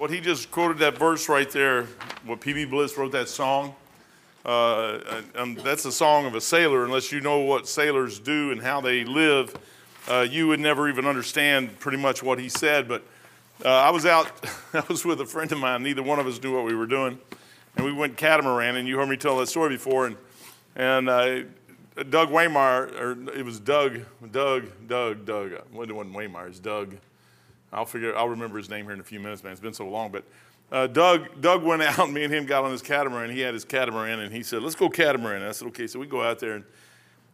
What he just quoted that verse right there, what P.B. Bliss wrote that song. Uh, and that's a song of a sailor. Unless you know what sailors do and how they live, uh, you would never even understand pretty much what he said. But uh, I was out, I was with a friend of mine. Neither one of us knew what we were doing, and we went catamaran. And you heard me tell that story before. And and uh, Doug Waymire, or it was Doug, Doug, Doug, Doug. It wasn't Waymire, it's Doug. I'll figure, I'll remember his name here in a few minutes, man. It's been so long. But uh, Doug, Doug went out, me and him got on his catamaran. He had his catamaran, and he said, "Let's go catamaran." I said, "Okay." So we go out there, and,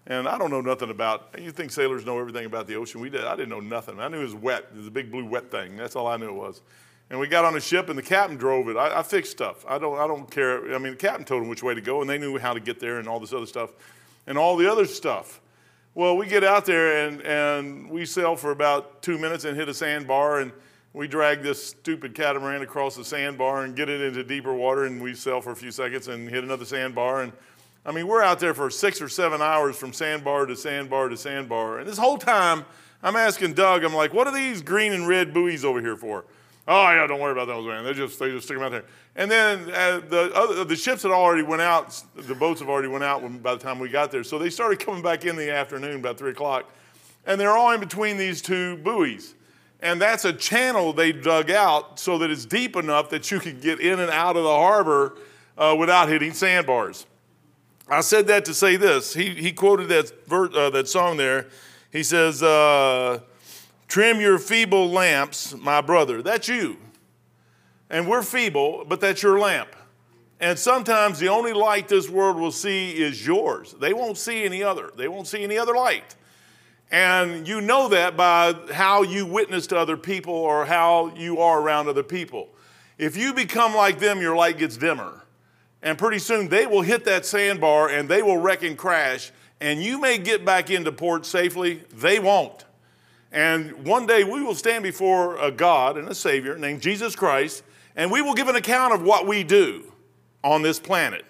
and I don't know nothing about. You think sailors know everything about the ocean? We did. I didn't know nothing. I knew it was wet. It was a big blue wet thing. That's all I knew it was. And we got on the ship, and the captain drove it. I, I fixed stuff. I don't. I don't care. I mean, the captain told him which way to go, and they knew how to get there, and all this other stuff, and all the other stuff. Well, we get out there, and and we sail for about two minutes and hit a sandbar, and we drag this stupid catamaran across the sandbar and get it into deeper water, and we sail for a few seconds and hit another sandbar. And I mean, we're out there for six or seven hours from sandbar to sandbar to sandbar. And this whole time, I'm asking Doug, I'm like, what are these green and red buoys over here for? Oh yeah, don't worry about those, man. They just they just stick them out there. And then uh, the other the ships had already went out. The boats have already went out when, by the time we got there. So they started coming back in the afternoon, about three o'clock, and they're all in between these two buoys. And that's a channel they dug out so that it's deep enough that you can get in and out of the harbor uh, without hitting sandbars. I said that to say this. He, he quoted that, uh, that song there. He says, uh, Trim your feeble lamps, my brother. That's you. And we're feeble, but that's your lamp. And sometimes the only light this world will see is yours. They won't see any other. They won't see any other light. And you know that by how you witness to other people or how you are around other people. If you become like them, your light gets dimmer. And pretty soon they will hit that sandbar and they will wreck and crash. And you may get back into port safely, they won't. And one day we will stand before a God and a Savior named Jesus Christ, and we will give an account of what we do on this planet.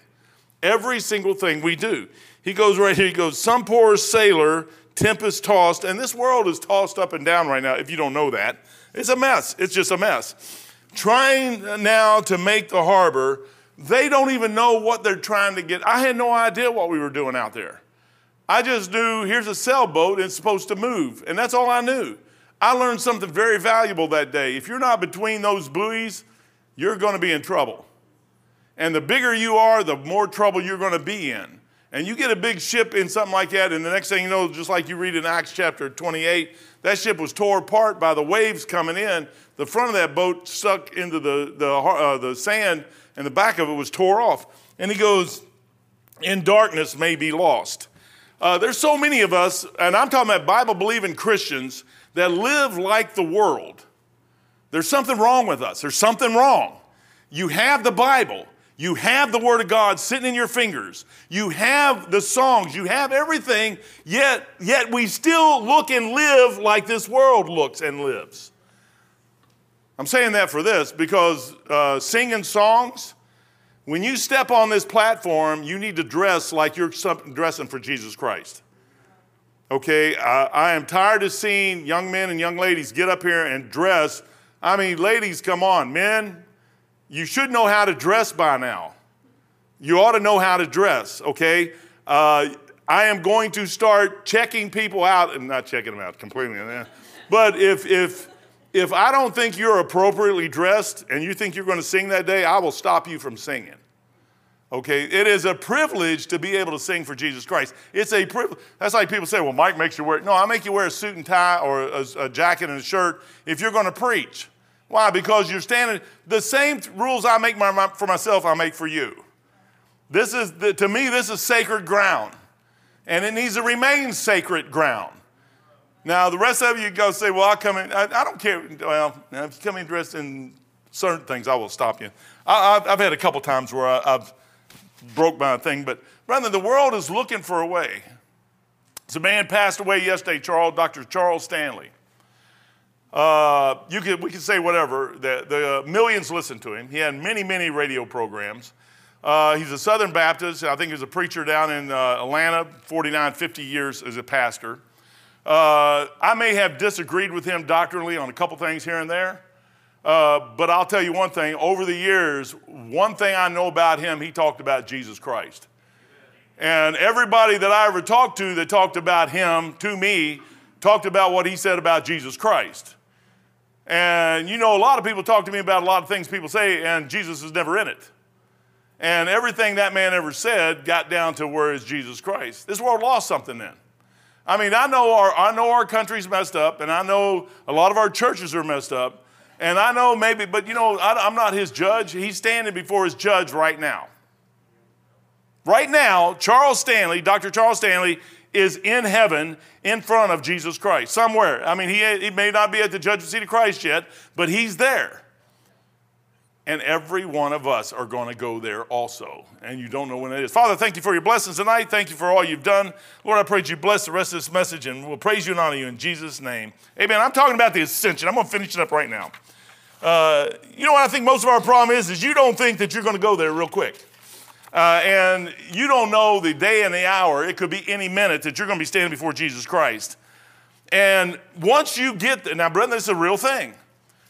Every single thing we do. He goes right here, he goes, Some poor sailor tempest tossed, and this world is tossed up and down right now, if you don't know that. It's a mess. It's just a mess. Trying now to make the harbor, they don't even know what they're trying to get. I had no idea what we were doing out there. I just knew here's a sailboat, it's supposed to move, and that's all I knew. I learned something very valuable that day. If you're not between those buoys, you're going to be in trouble. And the bigger you are, the more trouble you're going to be in. And you get a big ship in something like that, and the next thing you know, just like you read in Acts chapter 28, that ship was tore apart by the waves coming in. The front of that boat stuck into the, the, uh, the sand, and the back of it was tore off. And he goes, In darkness may be lost. Uh, there's so many of us, and I'm talking about Bible believing Christians that live like the world. There's something wrong with us. There's something wrong. You have the Bible. You have the Word of God sitting in your fingers. You have the songs. You have everything, yet, yet we still look and live like this world looks and lives. I'm saying that for this because uh, singing songs, when you step on this platform, you need to dress like you're dressing for Jesus Christ. Okay, I, I am tired of seeing young men and young ladies get up here and dress. I mean, ladies, come on, men, you should know how to dress by now. You ought to know how to dress, okay? Uh, I am going to start checking people out, and not checking them out completely, but if, if, if I don't think you're appropriately dressed and you think you're going to sing that day, I will stop you from singing. Okay, it is a privilege to be able to sing for Jesus Christ. It's a privilege. That's like people say, well, Mike makes you wear, no, I make you wear a suit and tie or a, a jacket and a shirt if you're going to preach. Why? Because you're standing, the same rules I make my, my, for myself, I make for you. This is, the, to me, this is sacred ground. And it needs to remain sacred ground. Now, the rest of you go say, well, I come in, I, I don't care. Well, if you come in dressed in certain things, I will stop you. I, have had a couple times where I, have broke my thing, but brother, the world is looking for a way. There's a man passed away yesterday, Charles, Dr. Charles Stanley. Uh, you could, we could say whatever. The, the uh, millions listened to him. He had many, many radio programs. Uh, he's a Southern Baptist. I think he was a preacher down in uh, Atlanta, 49, 50 years as a pastor. Uh, I may have disagreed with him doctrinally on a couple things here and there, Uh, but I'll tell you one thing over the years, one thing I know about him, he talked about Jesus Christ. And everybody that I ever talked to that talked about him to me talked about what he said about Jesus Christ. And you know, a lot of people talk to me about a lot of things people say, and Jesus is never in it. And everything that man ever said got down to where is Jesus Christ. This world lost something then. I mean, I know our, I know our country's messed up, and I know a lot of our churches are messed up. And I know maybe, but you know, I, I'm not his judge. He's standing before his judge right now. Right now, Charles Stanley, Dr. Charles Stanley, is in heaven in front of Jesus Christ somewhere. I mean, he, he may not be at the judgment seat of Christ yet, but he's there. And every one of us are going to go there also. And you don't know when it is. Father, thank you for your blessings tonight. Thank you for all you've done. Lord, I pray you bless the rest of this message and we'll praise you and honor you in Jesus' name. Amen. I'm talking about the ascension. I'm going to finish it up right now. Uh, you know what I think most of our problem is? Is you don't think that you're going to go there real quick. Uh, and you don't know the day and the hour. It could be any minute that you're going to be standing before Jesus Christ. And once you get there, now, brethren, this is a real thing.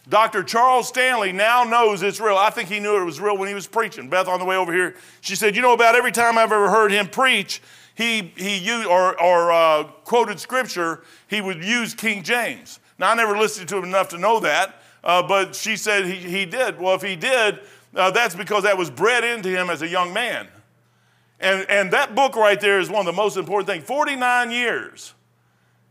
Dr. Charles Stanley now knows it's real. I think he knew it was real when he was preaching. Beth, on the way over here, she said, You know, about every time I've ever heard him preach, he, he used, or, or uh, quoted scripture, he would use King James. Now, I never listened to him enough to know that, uh, but she said he, he did. Well, if he did, uh, that's because that was bred into him as a young man. And, and that book right there is one of the most important things. 49 years.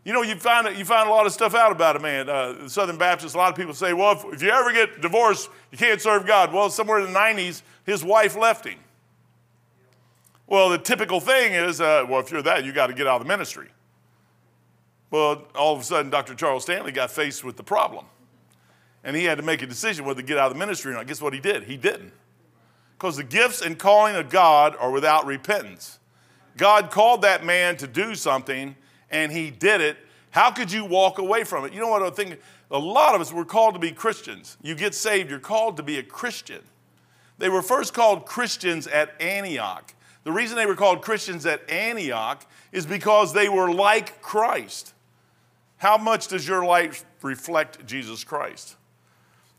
You know, you find, you find a lot of stuff out about a man. Uh, Southern Baptists, a lot of people say, well, if, if you ever get divorced, you can't serve God. Well, somewhere in the 90s, his wife left him. Well, the typical thing is, uh, well, if you're that, you got to get out of the ministry. Well, all of a sudden, Dr. Charles Stanley got faced with the problem and he had to make a decision whether to get out of the ministry or not. Guess what he did? He didn't. Because the gifts and calling of God are without repentance. God called that man to do something and he did it. How could you walk away from it? You know what I think? A lot of us were called to be Christians. You get saved, you're called to be a Christian. They were first called Christians at Antioch. The reason they were called Christians at Antioch is because they were like Christ. How much does your life reflect Jesus Christ?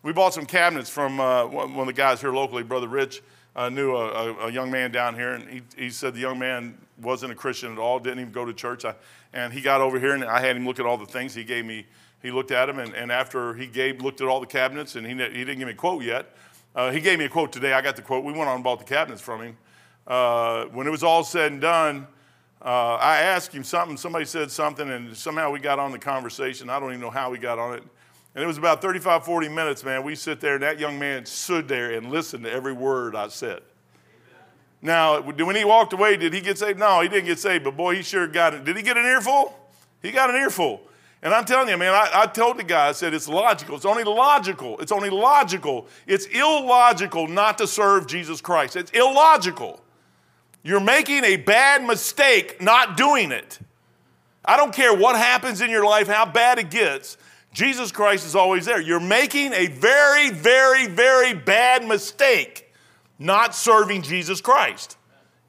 We bought some cabinets from uh, one of the guys here locally, Brother Rich. Uh, knew a, a, a, young man down here, and he, he said the young man wasn't a Christian at all, didn't even go to church. I, and he got over here, and I had him look at all the things. He gave me, he looked at them, and, and after he gave, looked at all the cabinets, and he, he didn't give me a quote yet. Uh, he gave me a quote today. I got the quote. We went on and bought the cabinets from him. Uh, when it was all said and done, uh, I asked him something. Somebody said something, and somehow we got on the conversation. I don't even know how we got on it. And it was about 35, 40 minutes, man. We sit there, and that young man stood there and listened to every word I said. Now, when he walked away, did he get saved? No, he didn't get saved, but boy, he sure got it. Did he get an earful? He got an earful. And I'm telling you, man, I, I, told the guy, I said, it's logical. It's only logical. It's only logical. It's illogical not to serve Jesus Christ. It's illogical. You're making a bad mistake not doing it. I don't care what happens in your life, how bad it gets. Jesus Christ is always there. You're making a very, very, very bad mistake not serving Jesus Christ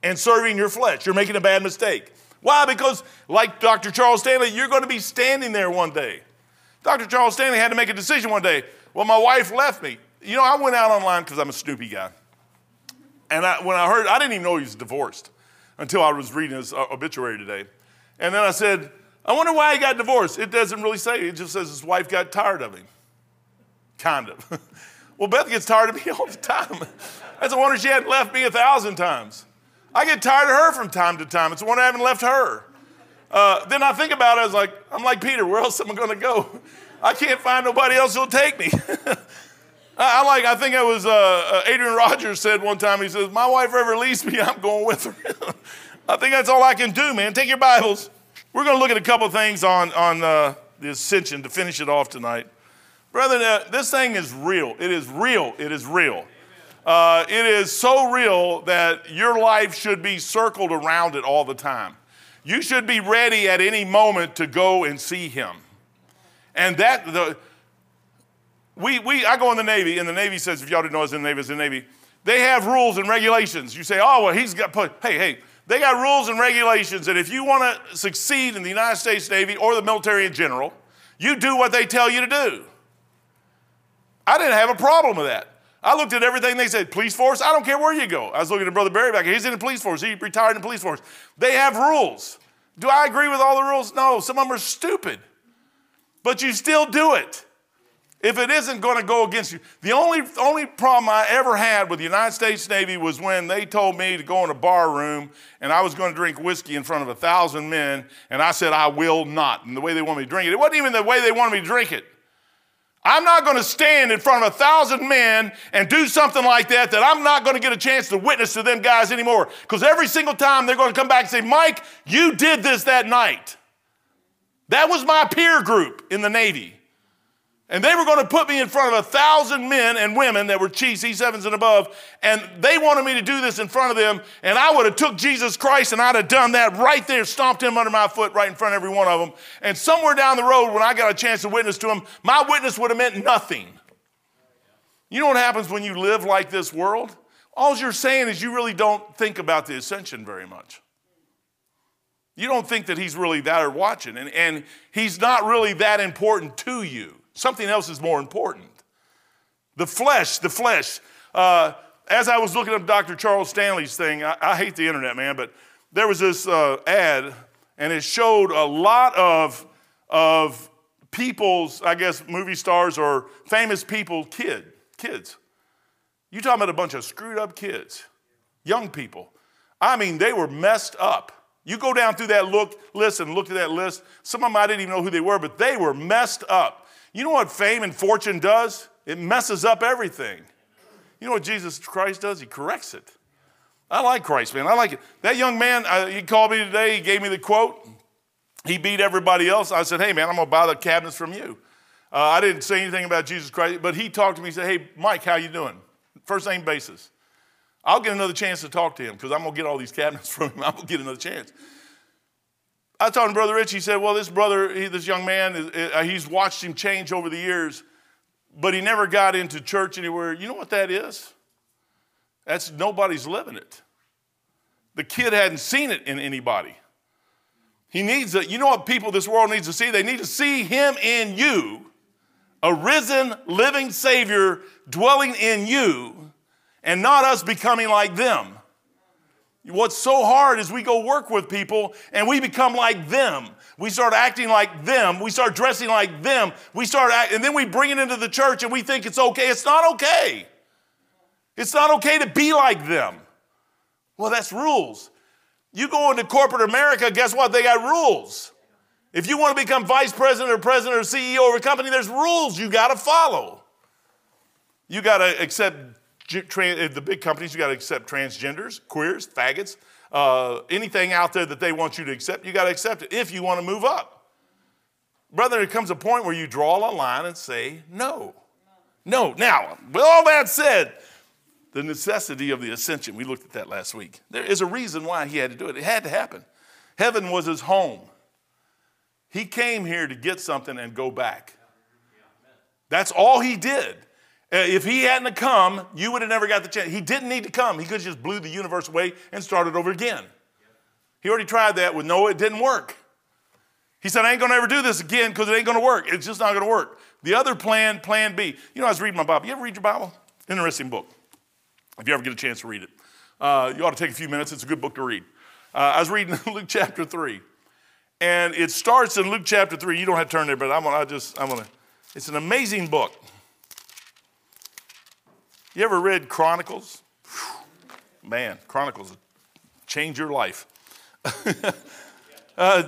and serving your flesh. You're making a bad mistake. Why? Because, like Dr. Charles Stanley, you're going to be standing there one day. Dr. Charles Stanley had to make a decision one day. Well, my wife left me. You know, I went out online because I'm a Snoopy guy. And I, when I heard, I didn't even know he was divorced until I was reading his uh, obituary today. And then I said, I wonder why he got divorced. It doesn't really say. It just says his wife got tired of him. Kind of. well, Beth gets tired of me all the time. That's a wonder she hadn't left me a thousand times. I get tired of her from time to time. It's a wonder I haven't left her. Uh, then I think about it, I was like, I'm like Peter, where else am I going to go? I can't find nobody else who'll take me. I, I, like, I think it was uh, uh, Adrian Rogers said one time, he says, My wife ever leaves me, I'm going with her. I think that's all I can do, man. Take your Bibles. We're going to look at a couple things on, on uh, the ascension to finish it off tonight. Brother, uh, this thing is real. It is real. It is real. Uh, it is so real that your life should be circled around it all the time. You should be ready at any moment to go and see him. And that, the, we, we, I go in the Navy, and the Navy says, if y'all didn't know I was in the Navy, it's in the Navy. They have rules and regulations. You say, oh, well, he's got, put, hey, hey, they got rules and regulations that if you want to succeed in the United States Navy or the military in general, you do what they tell you to do. I didn't have a problem with that. I looked at everything they said, police force, I don't care where you go. I was looking at Brother Barry back here. He's in the police force. He retired in the police force. They have rules. Do I agree with all the rules? No, some of them are stupid. But you still do it if it isn't going to go against you. The only, only problem I ever had with the United States Navy was when they told me to go in a bar room and I was going to drink whiskey in front of a thousand men, and I said, I will not. And the way they wanted me to drink it, it wasn't even the way they wanted me to drink it. I'm not going to stand in front of a thousand men and do something like that that I'm not going to get a chance to witness to them guys anymore. Because every single time they're going to come back and say, Mike, you did this that night. That was my peer group in the Navy. And they were going to put me in front of a thousand men and women that were Chiefs, E7s and above, and they wanted me to do this in front of them, and I would have took Jesus Christ and I'd have done that right there, stomped him under my foot right in front of every one of them. And somewhere down the road, when I got a chance to witness to him, my witness would have meant nothing. You know what happens when you live like this world? All you're saying is you really don't think about the ascension very much. You don't think that he's really that or watching, and, and he's not really that important to you. Something else is more important. The flesh, the flesh. Uh, as I was looking up Dr. Charles Stanley's thing, I, I hate the internet, man, but there was this uh, ad, and it showed a lot of, of people's, I guess, movie stars or famous people, kid, kids. You talking about a bunch of screwed up kids, young people. I mean, they were messed up. You go down through that look list and look at that list. Some of them I didn't even know who they were, but they were messed up. You know what fame and fortune does? It messes up everything. You know what Jesus Christ does? He corrects it. I like Christ, man. I like it. That young man, uh, he called me today. He gave me the quote. He beat everybody else. I said, hey, man, I'm going to buy the cabinets from you. Uh, I didn't say anything about Jesus Christ, but he talked to me. He said, hey, Mike, how you doing? First name basis. I'll get another chance to talk to him because I'm going to get all these cabinets from him. I'm going to get another chance. I talked to Brother Rich. He said, Well, this brother, he, this young man, uh, he's watched him change over the years, but he never got into church anywhere. You know what that is? That's nobody's living it. The kid hadn't seen it in anybody. He needs it. You know what people this world needs to see? They need to see him in you, a risen, living Savior dwelling in you, and not us becoming like them. What's so hard is we go work with people and we become like them. We start acting like them. We start dressing like them. We start act, and then we bring it into the church and we think it's okay. It's not okay. It's not okay to be like them. Well, that's rules. You go into corporate America, guess what? They got rules. If you want to become vice president or president or CEO of a company, there's rules you got to follow. You got to accept the big companies, you got to accept transgenders, queers, faggots, uh, anything out there that they want you to accept, you got to accept it if you want to move up. Brother, there comes a point where you draw a line and say no. No. Now, with all that said, the necessity of the ascension, we looked at that last week. There is a reason why he had to do it. It had to happen. Heaven was his home. He came here to get something and go back. That's all he did. Uh, if he hadn't come, you would have never got the chance. He didn't need to come. He could have just blew the universe away and started over again. He already tried that with Noah. It didn't work. He said, I ain't going to ever do this again because it ain't going to work. It's just not going to work. The other plan, plan B. You know, I was reading my Bible. You ever read your Bible? Interesting book. If you ever get a chance to read it, uh, you ought to take a few minutes. It's a good book to read. Uh, I was reading Luke chapter 3. And it starts in Luke chapter 3. You don't have to turn there, but I'm going to just, I'm going to, it's an amazing book. You ever read Chronicles? Man, Chronicles change your life. uh,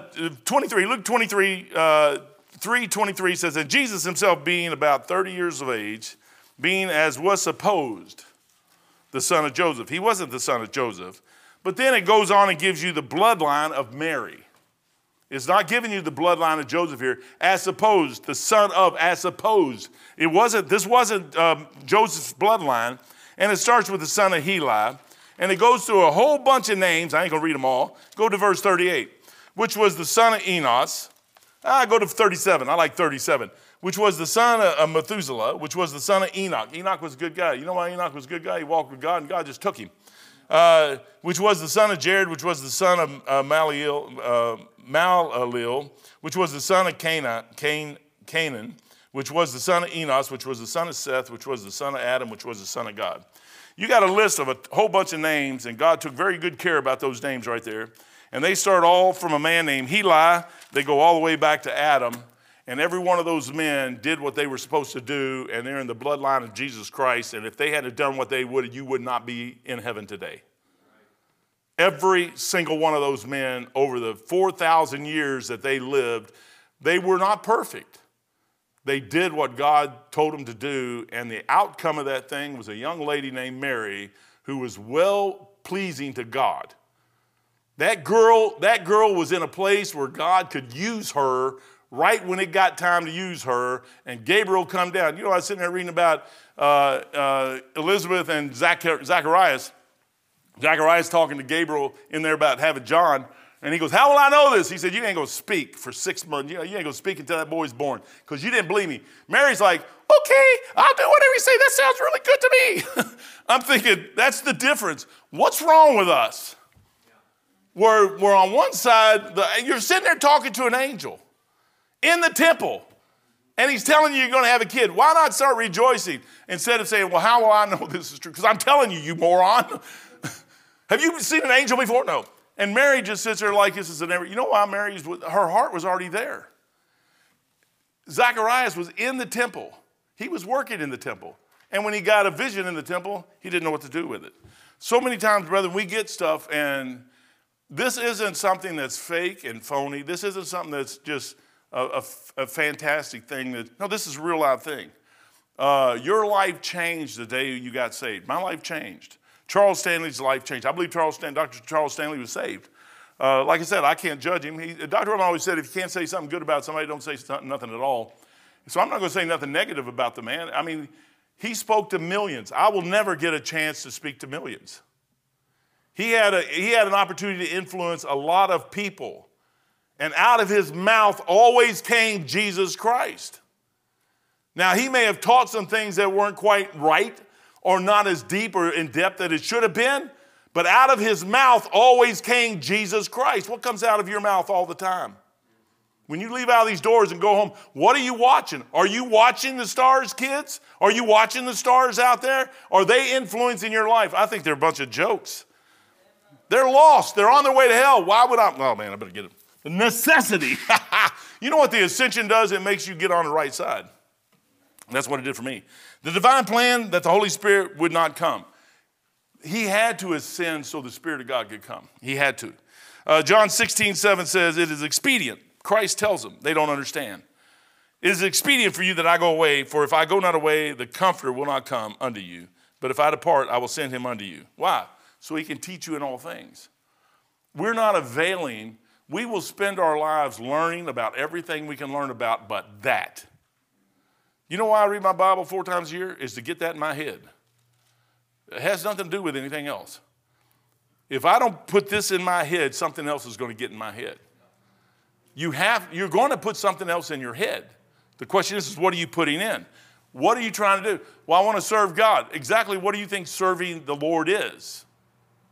23, Luke 23, uh, 323 says that Jesus himself, being about 30 years of age, being as was supposed the son of Joseph. He wasn't the son of Joseph. But then it goes on and gives you the bloodline of Mary. It's not giving you the bloodline of Joseph here, as supposed, the son of, as supposed. It wasn't, this wasn't um, Joseph's bloodline. And it starts with the son of Heli. And it goes through a whole bunch of names. I ain't gonna read them all. Go to verse 38, which was the son of Enos. Ah, go to 37. I like 37. Which was the son of Methuselah, which was the son of Enoch. Enoch was a good guy. You know why Enoch was a good guy? He walked with God, and God just took him. Uh, which was the son of Jared, which was the son of uh, Maliel, uh, Malaleel, which was the son of Cain, Canaan, which was the son of Enos, which was the son of Seth, which was the son of Adam, which was the son of God. You got a list of a whole bunch of names, and God took very good care about those names right there. And they start all from a man named Heli. They go all the way back to Adam. And every one of those men did what they were supposed to do, and they're in the bloodline of Jesus Christ. And if they hadn't done what they would, you would not be in heaven today. Every single one of those men, over the 4,000 years that they lived, they were not perfect. They did what God told them to do, and the outcome of that thing was a young lady named Mary who was well pleasing to God. That girl, that girl was in a place where God could use her right when it got time to use her, and Gabriel come down. You know, I was sitting there reading about uh, uh, Elizabeth and Zacharias. Zacharias talking to Gabriel in there about having John, and he goes, How will I know this? He said, You ain't gonna speak for six months. You, know, you ain't gonna speak until that boy's born, because you didn't believe me. Mary's like, Okay, I'll do whatever you say. That sounds really good to me. I'm thinking, that's the difference. What's wrong with us? We're, we're on one side, the, you're sitting there talking to an angel in the temple, and he's telling you you're going to have a kid. Why not start rejoicing instead of saying, Well, how will I know this is true? Because I'm telling you, you moron. have you seen an angel before? No. And Mary just sits there like this is an You know why Mary's, her heart was already there. Zacharias was in the temple, he was working in the temple. And when he got a vision in the temple, he didn't know what to do with it. So many times, brother, we get stuff and this isn't something that's fake and phony. This isn't something that's just a, a, a fantastic thing. That no, this is a real life thing. Uh, your life changed the day you got saved. My life changed. Charles Stanley's life changed. I believe Charles Stan, Dr. Charles Stanley was saved. Uh, like I said, I can't judge him. He, Dr. Ron always said, if you can't say something good about somebody, don't say nothing at all. So I'm not going to say nothing negative about the man. I mean, he spoke to millions. I will never get a chance to speak to millions. He had, a, he had an opportunity to influence a lot of people. And out of his mouth always came Jesus Christ. Now, he may have taught some things that weren't quite right or not as deep or in depth that it should have been, but out of his mouth always came Jesus Christ. What comes out of your mouth all the time? When you leave out of these doors and go home, what are you watching? Are you watching the stars, kids? Are you watching the stars out there? Are they influencing your life? I think they're a bunch of jokes. They're lost. They're on their way to hell. Why would I? Oh man, I better get it. Necessity. you know what the ascension does? It makes you get on the right side. That's what it did for me. The divine plan that the Holy Spirit would not come. He had to ascend so the Spirit of God could come. He had to. Uh, John 16, 7 says, It is expedient. Christ tells them, they don't understand. It is expedient for you that I go away, for if I go not away, the Comforter will not come unto you. But if I depart, I will send him unto you. Why? so he can teach you in all things. We're not availing. We will spend our lives learning about everything we can learn about but that. You know why I read my Bible four times a year? Is to get that in my head. It has nothing to do with anything else. If I don't put this in my head, something else is going to get in my head. You have, you're going to put something else in your head. The question is, is what are you putting in? What are you trying to do? Well, I want to serve God. Exactly what do you think serving the Lord is?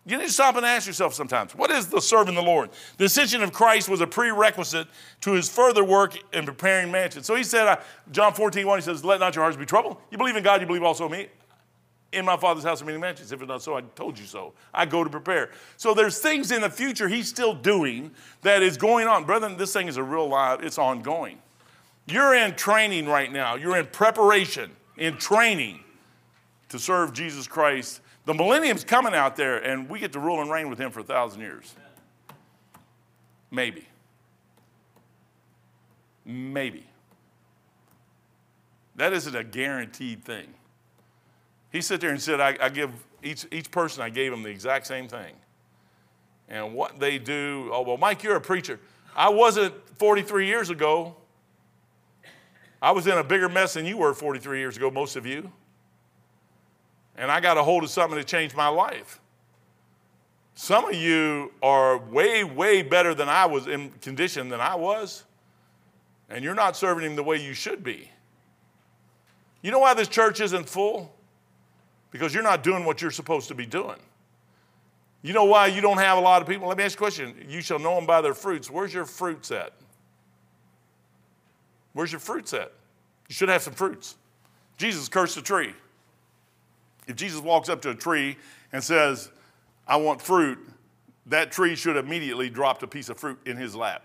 You need to stop and ask yourself sometimes what is the serving the Lord? The ascension of Christ was a prerequisite to his further work in preparing mansions. So he said, uh, John 14, 1, he says, Let not your hearts be troubled. You believe in God, you believe also in me. In my Father's house are many mansions. If it's not so, I told you so. I go to prepare. So there's things in the future he's still doing that is going on. Brethren, this thing is a real life, it's ongoing. You're in training right now, you're in preparation, in training to serve Jesus Christ the millennium's coming out there, and we get to rule and reign with him for a thousand years. Maybe. Maybe. That isn't a guaranteed thing. He sat there and said, I, I give each, each person, I gave them the exact same thing. And what they do, oh, well, Mike, you're a preacher. I wasn't 43 years ago. I was in a bigger mess than you were 43 years ago, most of you and I got a hold of something that changed my life. Some of you are way, way better than I was in condition than I was, and you're not serving Him the way you should be. You know why this church isn't full? Because you're not doing what you're supposed to be doing. You know why you don't have a lot of people? Let me ask you a question. You shall know them by their fruits. Where's your fruits at? Where's your fruits at? You should have some fruits. Jesus cursed the tree. If Jesus walks up to a tree and says, I want fruit, that tree should immediately dropped a piece of fruit in his lap.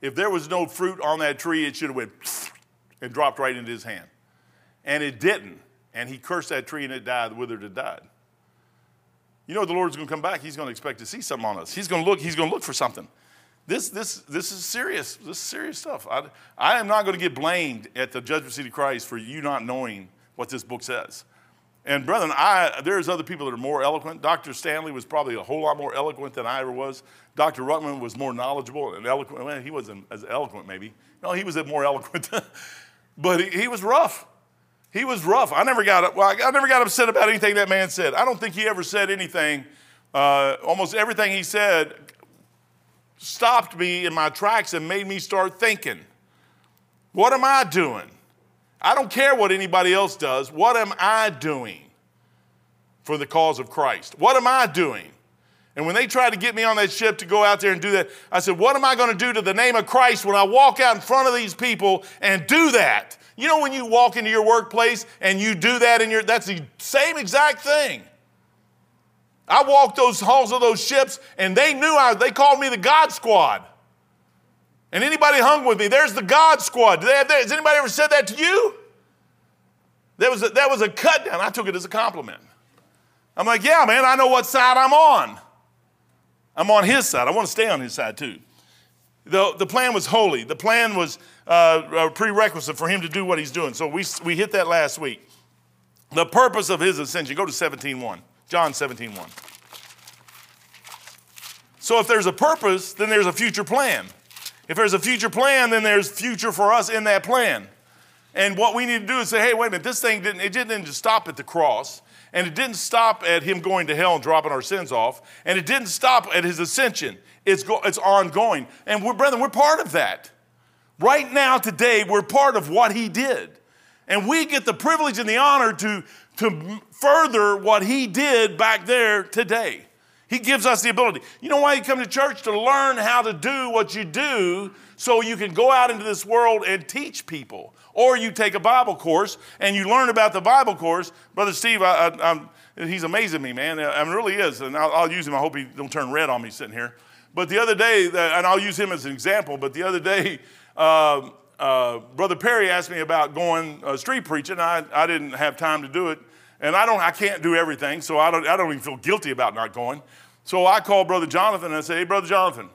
If there was no fruit on that tree, it should have went and dropped right into his hand. And it didn't. And he cursed that tree and it died, withered, it died. You know the Lord's going to come back. He's going to expect to see something on us. He's going to look. He's to look for something. This, this, this is serious. This is serious stuff. I, I am not going to get blamed at the judgment seat of Christ for you not knowing what this book says. And brethren, I, there's other people that are more eloquent. Dr. Stanley was probably a whole lot more eloquent than I ever was. Dr. Ruckman was more knowledgeable and eloquent. Well, he wasn't as eloquent, maybe. No, he was more eloquent. but he, he, was rough. He was rough. I never got well, I never got upset about anything that man said. I don't think he ever said anything. Uh, almost everything he said stopped me in my tracks and made me start thinking. What am I doing? I don't care what anybody else does. What am I doing for the cause of Christ? What am I doing? And when they tried to get me on that ship to go out there and do that, I said, What am I going to do to the name of Christ when I walk out in front of these people and do that? You know, when you walk into your workplace and you do that, and that's the same exact thing. I walked those halls of those ships, and they knew I, they called me the God Squad. And anybody hung with me, there's the God squad. Has anybody ever said that to you? That was, a, that was a cut down. I took it as a compliment. I'm like, yeah, man, I know what side I'm on. I'm on his side. I want to stay on his side too. The, the plan was holy. The plan was uh, a prerequisite for him to do what he's doing. So we, we hit that last week. The purpose of his ascension, go to 17.1, John 17.1. So if there's a purpose, then there's a future plan. If there's a future plan, then there's future for us in that plan. And what we need to do is say, hey, wait a minute, this thing didn't, it didn't just stop at the cross. And it didn't stop at him going to hell and dropping our sins off. And it didn't stop at his ascension. It's, go, it's ongoing. And we're, brethren, we're part of that. Right now, today, we're part of what he did. And we get the privilege and the honor to, to further what he did back there today. He gives us the ability. You know why you come to church? To learn how to do what you do so you can go out into this world and teach people. Or you take a Bible course and you learn about the Bible course. Brother Steve, I, I, he's amazing me, man. I mean, really is. And I'll, I'll, use him. I hope he don't turn red on me sitting here. But the other day, and I'll use him as an example, but the other day, uh, uh, Brother Perry asked me about going uh, street preaching. I, I didn't have time to do it. And I don't, I can't do everything, so I don't, I don't even feel guilty about not going. So I called Brother Jonathan and I said, Hey, Brother Jonathan,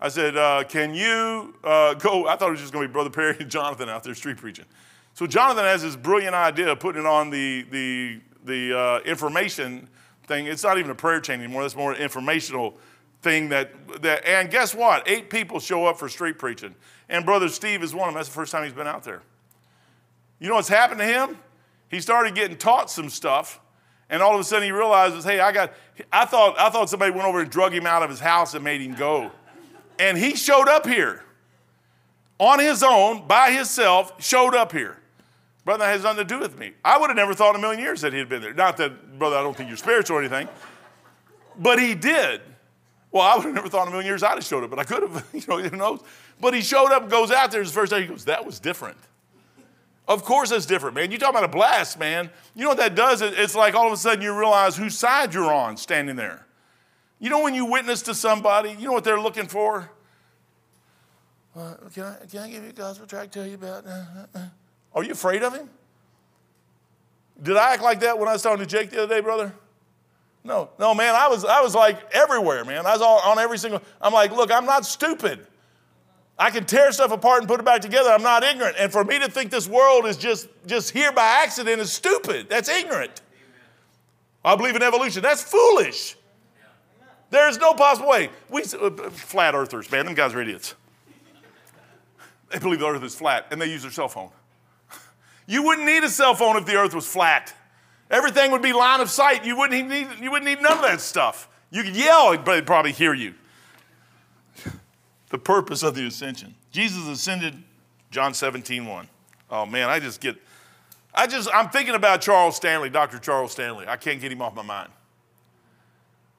I said, uh, Can you uh, go? I thought it was just going to be Brother Perry and Jonathan out there street preaching. So Jonathan has this brilliant idea of putting it on the, the, the uh, information thing. It's not even a prayer chain anymore, that's more informational thing that, that, and guess what? Eight people show up for street preaching. And Brother Steve is one of them. That's the first time he's been out there. You know what's happened to him? He started getting taught some stuff, and all of a sudden he realizes, hey, I got, I thought, I thought somebody went over and drug him out of his house and made him go. And he showed up here on his own, by himself, showed up here. Brother, that has nothing to do with me. I would have never thought in a million years that he had been there. Not that, brother, I don't think you're spiritual or anything, but he did. Well, I would have never thought in a million years I'd have showed up, but I could have, you know, who knows? But he showed up, and goes out there his first day, he goes, that was different. Of course it's different, man. You talk about a blast, man. You know what that does? It's like all of a sudden you realize whose side you're on standing there. You know when you witness to somebody, you know what they're looking for? Uh, can, I, can I give you a gospel track tell you about? Are you afraid of him? Did I act like that when I was talking to Jake the other day, brother? No, no, man. I was, I was like everywhere, man. I was all, on every single. I'm like, look, I'm not stupid. I can tear stuff apart and put it back together. I'm not ignorant. And for me to think this world is just, just here by accident is stupid. That's ignorant. I believe in evolution. That's foolish. There's no possible way. We uh, flat earthers, man, them guys are idiots. They believe the earth is flat and they use their cell phone. You wouldn't need a cell phone if the earth was flat. Everything would be line of sight. You wouldn't need, you wouldn't need none of that stuff. You could yell, but they'd probably hear you the purpose of the ascension. Jesus ascended, John 17, 1. Oh man, I just get, I just, I'm thinking about Charles Stanley, Dr. Charles Stanley. I can't get him off my mind.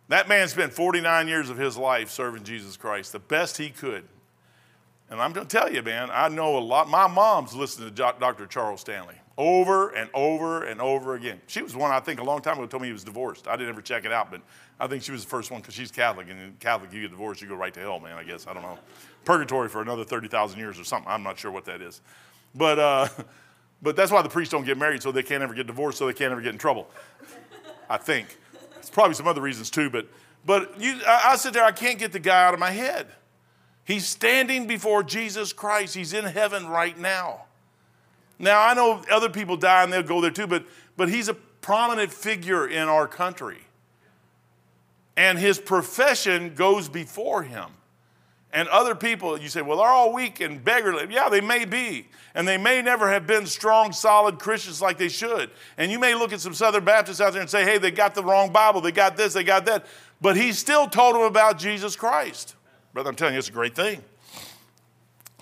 That man spent 49 years of his life serving Jesus Christ, the best he could. And I'm going to tell you, man, I know a lot. My mom's listened to Dr. Charles Stanley over and over and over again. She was one, I think, a long time ago told me he was divorced. I didn't ever check it out, but I think she was the first one because she's Catholic. And Catholic, you get divorced, you go right to hell, man, I guess. I don't know. Purgatory for another 30,000 years or something. I'm not sure what that is. But, uh, but that's why the priests don't get married, so they can't ever get divorced, so they can't ever get in trouble. I think. It's probably some other reasons too, but, but you, I, I sit there, I can't get the guy out of my head. He's standing before Jesus Christ. He's in heaven right now. Now, I know other people die and they'll go there too, but, but he's a prominent figure in our country. And his profession goes before him. And other people, you say, well, they're all weak and beggarly. Yeah, they may be. And they may never have been strong, solid Christians like they should. And you may look at some Southern Baptists out there and say, hey, they got the wrong Bible. They got this, they got that. But he still told them about Jesus Christ. Brother, I'm telling you, it's a great thing.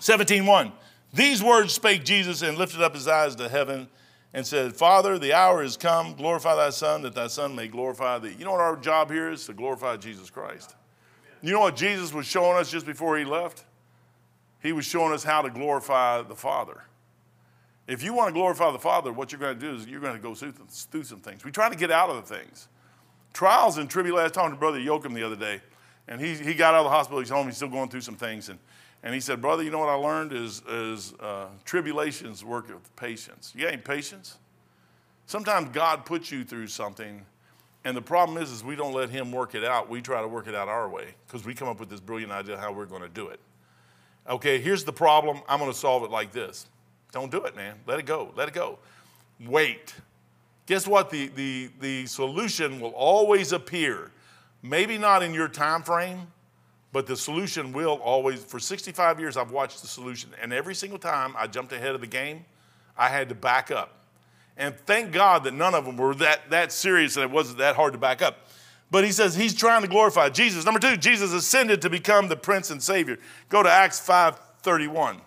17.1. These words spake Jesus and lifted up his eyes to heaven and said, Father, the hour is come. Glorify thy Son, that thy Son may glorify thee. You know what our job here is? To glorify Jesus Christ. You know what Jesus was showing us just before he left? He was showing us how to glorify the Father. If you want to glorify the Father, what you're going to do is you're going to go through some things. We try to get out of the things. Trials and tribulations. I was talking to Brother Yoakum the other day. And he, he got out of the hospital, he's home, he's still going through some things. And, and he said, Brother, you know what I learned is, is uh, tribulations work with patience. You ain't patience? Sometimes God puts you through something, and the problem is, is we don't let him work it out. We try to work it out our way because we come up with this brilliant idea how we're going to do it. Okay, here's the problem. I'm going to solve it like this. Don't do it, man. Let it go. Let it go. Wait. Guess what? The, the, the solution will always appear Maybe not in your time frame, but the solution will always, for 65 years, I've watched the solution. And every single time I jumped ahead of the game, I had to back up. And thank God that none of them were that, that serious and it wasn't that hard to back up. But he says he's trying to glorify Jesus. Number two, Jesus ascended to become the Prince and Savior. Go to Acts 5:31.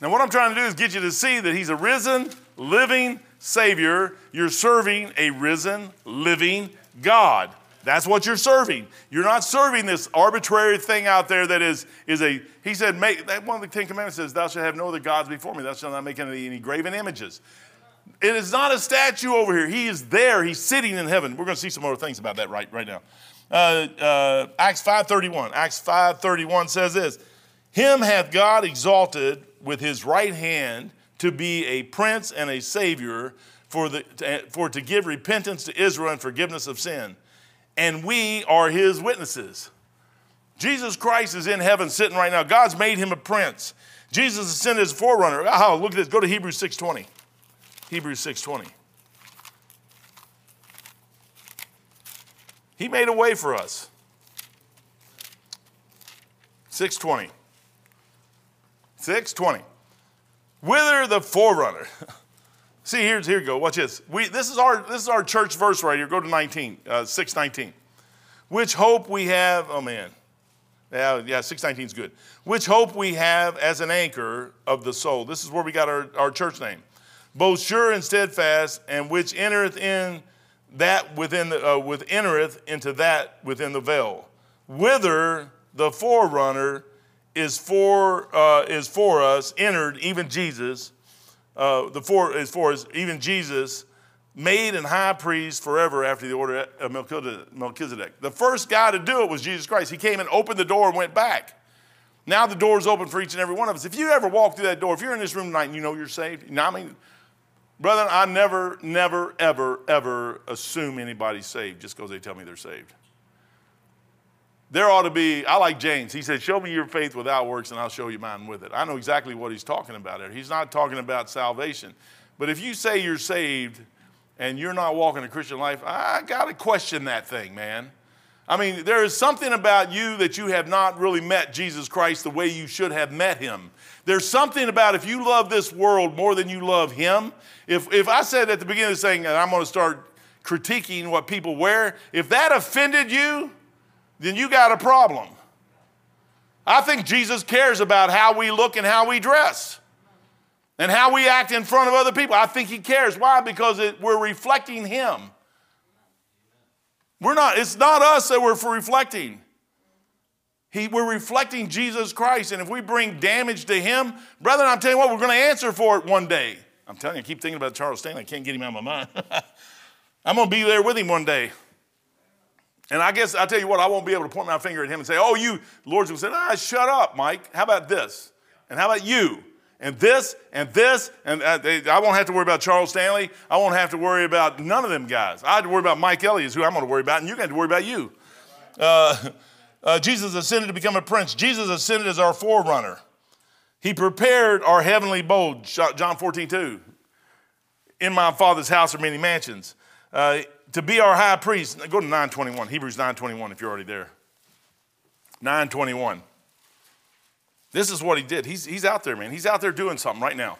Now, what I'm trying to do is get you to see that he's a risen, living Savior. You're serving a risen, living God. That's what you're serving. You're not serving this arbitrary thing out there that is, is a, he said, make, one of the Ten Commandments says, Thou shalt have no other gods before me. Thou shalt not make any, any graven images. It is not a statue over here. He is there. He's sitting in heaven. We're going to see some more things about that right, right now. Uh, uh, Acts 5.31. Acts 5.31 says this. Him hath God exalted with his right hand to be a prince and a savior for, the, for to give repentance to Israel and forgiveness of sin. And we are his witnesses. Jesus Christ is in heaven sitting right now. God's made him a prince. Jesus ascended as a forerunner. Oh, look at this. Go to Hebrews 6.20. Hebrews 6.20. He made a way for us. 620. 620. Whither the forerunner. See, here's here you go. Watch this. We, this is our this is our church verse right here. Go to 19, uh, 619. Which hope we have, oh man. Yeah, yeah, 619 is good. Which hope we have as an anchor of the soul. This is where we got our, our church name. Both sure and steadfast, and which entereth in that within the uh, with entereth into that within the veil. Whither the forerunner is for uh, is for us, entered even Jesus uh, the four even Jesus made and high priest forever after the order of Melchizedek. The first guy to do it was Jesus Christ. He came and opened the door and went back. Now the door is open for each and every one of us. If you ever walk through that door, if you're in this room tonight and you know you're saved, you know, I mean, brother, I never, never, ever, ever assume anybody's saved just because they tell me they're saved there ought to be, I like James. He said, Show me your faith without works, and I'll show you mine with it. I know exactly what he's talking about there. He's not talking about salvation. But if you say you're saved and you're not walking a Christian life, I got to question that thing, man. I mean, there is something about you that you have not really met Jesus Christ the way you should have met him. There's something about if you love this world more than you love him. If, if I said at the beginning of this thing, and I'm going to start critiquing what people wear, if that offended you, then you got a problem. I think Jesus cares about how we look and how we dress and how we act in front of other people. I think he cares. Why? Because it, we're reflecting him. We're not, it's not us that we're reflecting. He, we're reflecting Jesus Christ. And if we bring damage to him, brethren, I'm telling you what, we're going to answer for it one day. I'm telling you, I keep thinking about Charles Stanley. I can't get him out of my mind. I'm going to be there with him one day. And I guess I'll tell you what, I won't be able to point my finger at him and say, Oh, you, Lord's to say, Ah, shut up, Mike. How about this? And how about you? And this and this. And uh, I won't have to worry about Charles Stanley. I won't have to worry about none of them guys. I have to worry about Mike Elliott, who I'm going to worry about, and you got to worry about you. Uh, uh, Jesus ascended to become a prince. Jesus ascended as our forerunner. He prepared our heavenly abode, John 14, 2. In my Father's house are many mansions. Uh, to be our high priest. Go to 921, Hebrews 921 if you're already there. 921. This is what he did. He's, he's out there, man. He's out there doing something right now.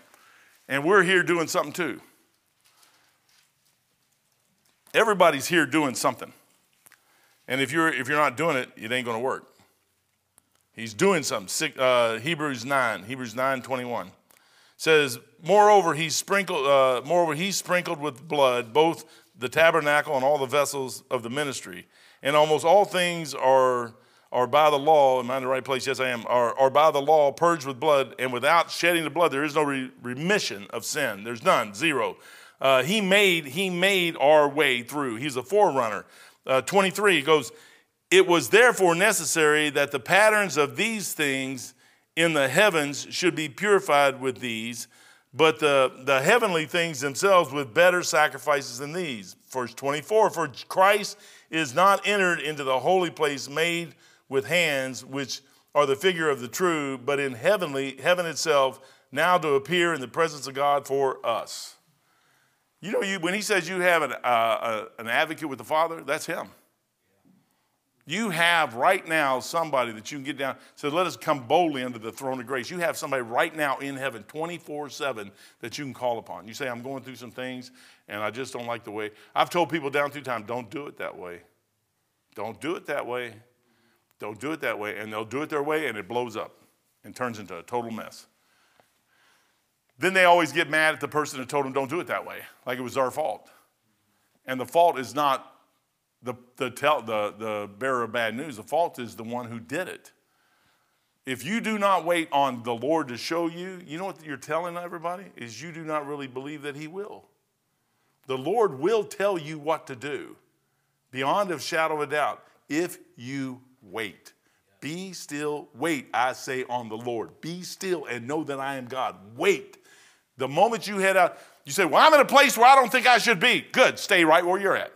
And we're here doing something too. Everybody's here doing something. And if you're, if you're not doing it, it ain't going to work. He's doing something. Uh, Hebrews 9, Hebrews 9 21 says, Moreover, he sprinkled, uh, moreover, he sprinkled with blood both the tabernacle and all the vessels of the ministry. And almost all things are, are by the law, am I in the right place? Yes, I am, are, are by the law purged with blood, and without shedding the blood, there is no re- remission of sin. There's none, zero. Uh, he, made, he made our way through. He's a forerunner. Uh, 23 goes, It was therefore necessary that the patterns of these things in the heavens should be purified with these but the, the heavenly things themselves with better sacrifices than these. Verse 24 For Christ is not entered into the holy place made with hands, which are the figure of the true, but in heavenly, heaven itself, now to appear in the presence of God for us. You know, you, when he says you have an, uh, uh, an advocate with the Father, that's him. You have right now somebody that you can get down. So let us come boldly under the throne of grace. You have somebody right now in heaven, 24 7, that you can call upon. You say, I'm going through some things and I just don't like the way. I've told people down through time, don't do it that way. Don't do it that way. Don't do it that way. And they'll do it their way and it blows up and turns into a total mess. Then they always get mad at the person that told them don't do it that way, like it was our fault. And the fault is not the, the, tell, the, the bearer of bad news. The fault is the one who did it. If you do not wait on the Lord to show you, you know what you're telling everybody? Is you do not really believe that He will. The Lord will tell you what to do beyond a shadow of a doubt if you wait. Be still, wait, I say on the Lord. Be still and know that I am God. Wait. The moment you head out, you say, Well, I'm in a place where I don't think I should be. Good, stay right where you're at.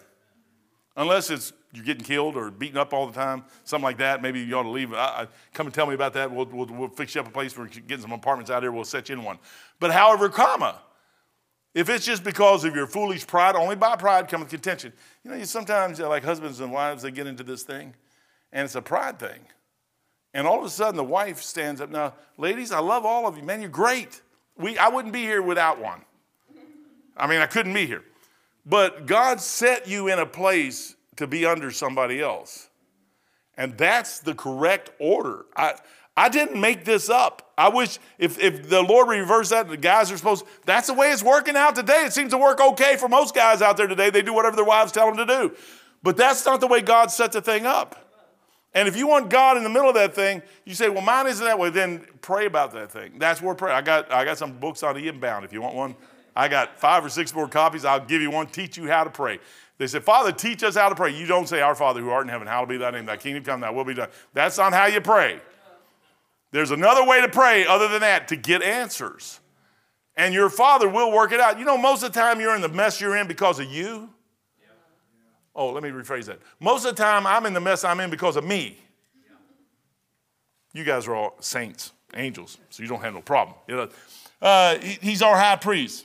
Unless it's you're getting killed or beaten up all the time, something like that. Maybe you ought to leave. I, I, come and tell me about that. We'll, we'll, we'll fix you up a place We're getting some apartments out here. We'll set you in one. But however, comma, if it's just because of your foolish pride, only by pride cometh contention. You know, you sometimes, uh, like husbands and wives, they get into this thing, and it's a pride thing. And all of a sudden, the wife stands up. Now, ladies, I love all of you. Man, you're great. We, I wouldn't be here without one. I mean, I couldn't be here. But God set you in a place to be under somebody else. And that's the correct order. I, I didn't make this up. I wish if, if the Lord reversed that, the guys are supposed, that's the way it's working out today. It seems to work okay for most guys out there today. They do whatever their wives tell them to do. But that's not the way God set the thing up. And if you want God in the middle of that thing, you say, well, mine isn't that way, then pray about that thing. That's where prayer. I got, I got some books on the inbound if you want one. I got five or six more copies. I'll give you one, teach you how to pray. They said, Father, teach us how to pray. You don't say, Our Father who art in heaven, hallowed be thy name, thy kingdom come, thy will be done. That's not how you pray. There's another way to pray other than that to get answers. And your Father will work it out. You know, most of the time you're in the mess you're in because of you. Oh, let me rephrase that. Most of the time I'm in the mess I'm in because of me. You guys are all saints, angels, so you don't have no problem. Uh, he's our high priest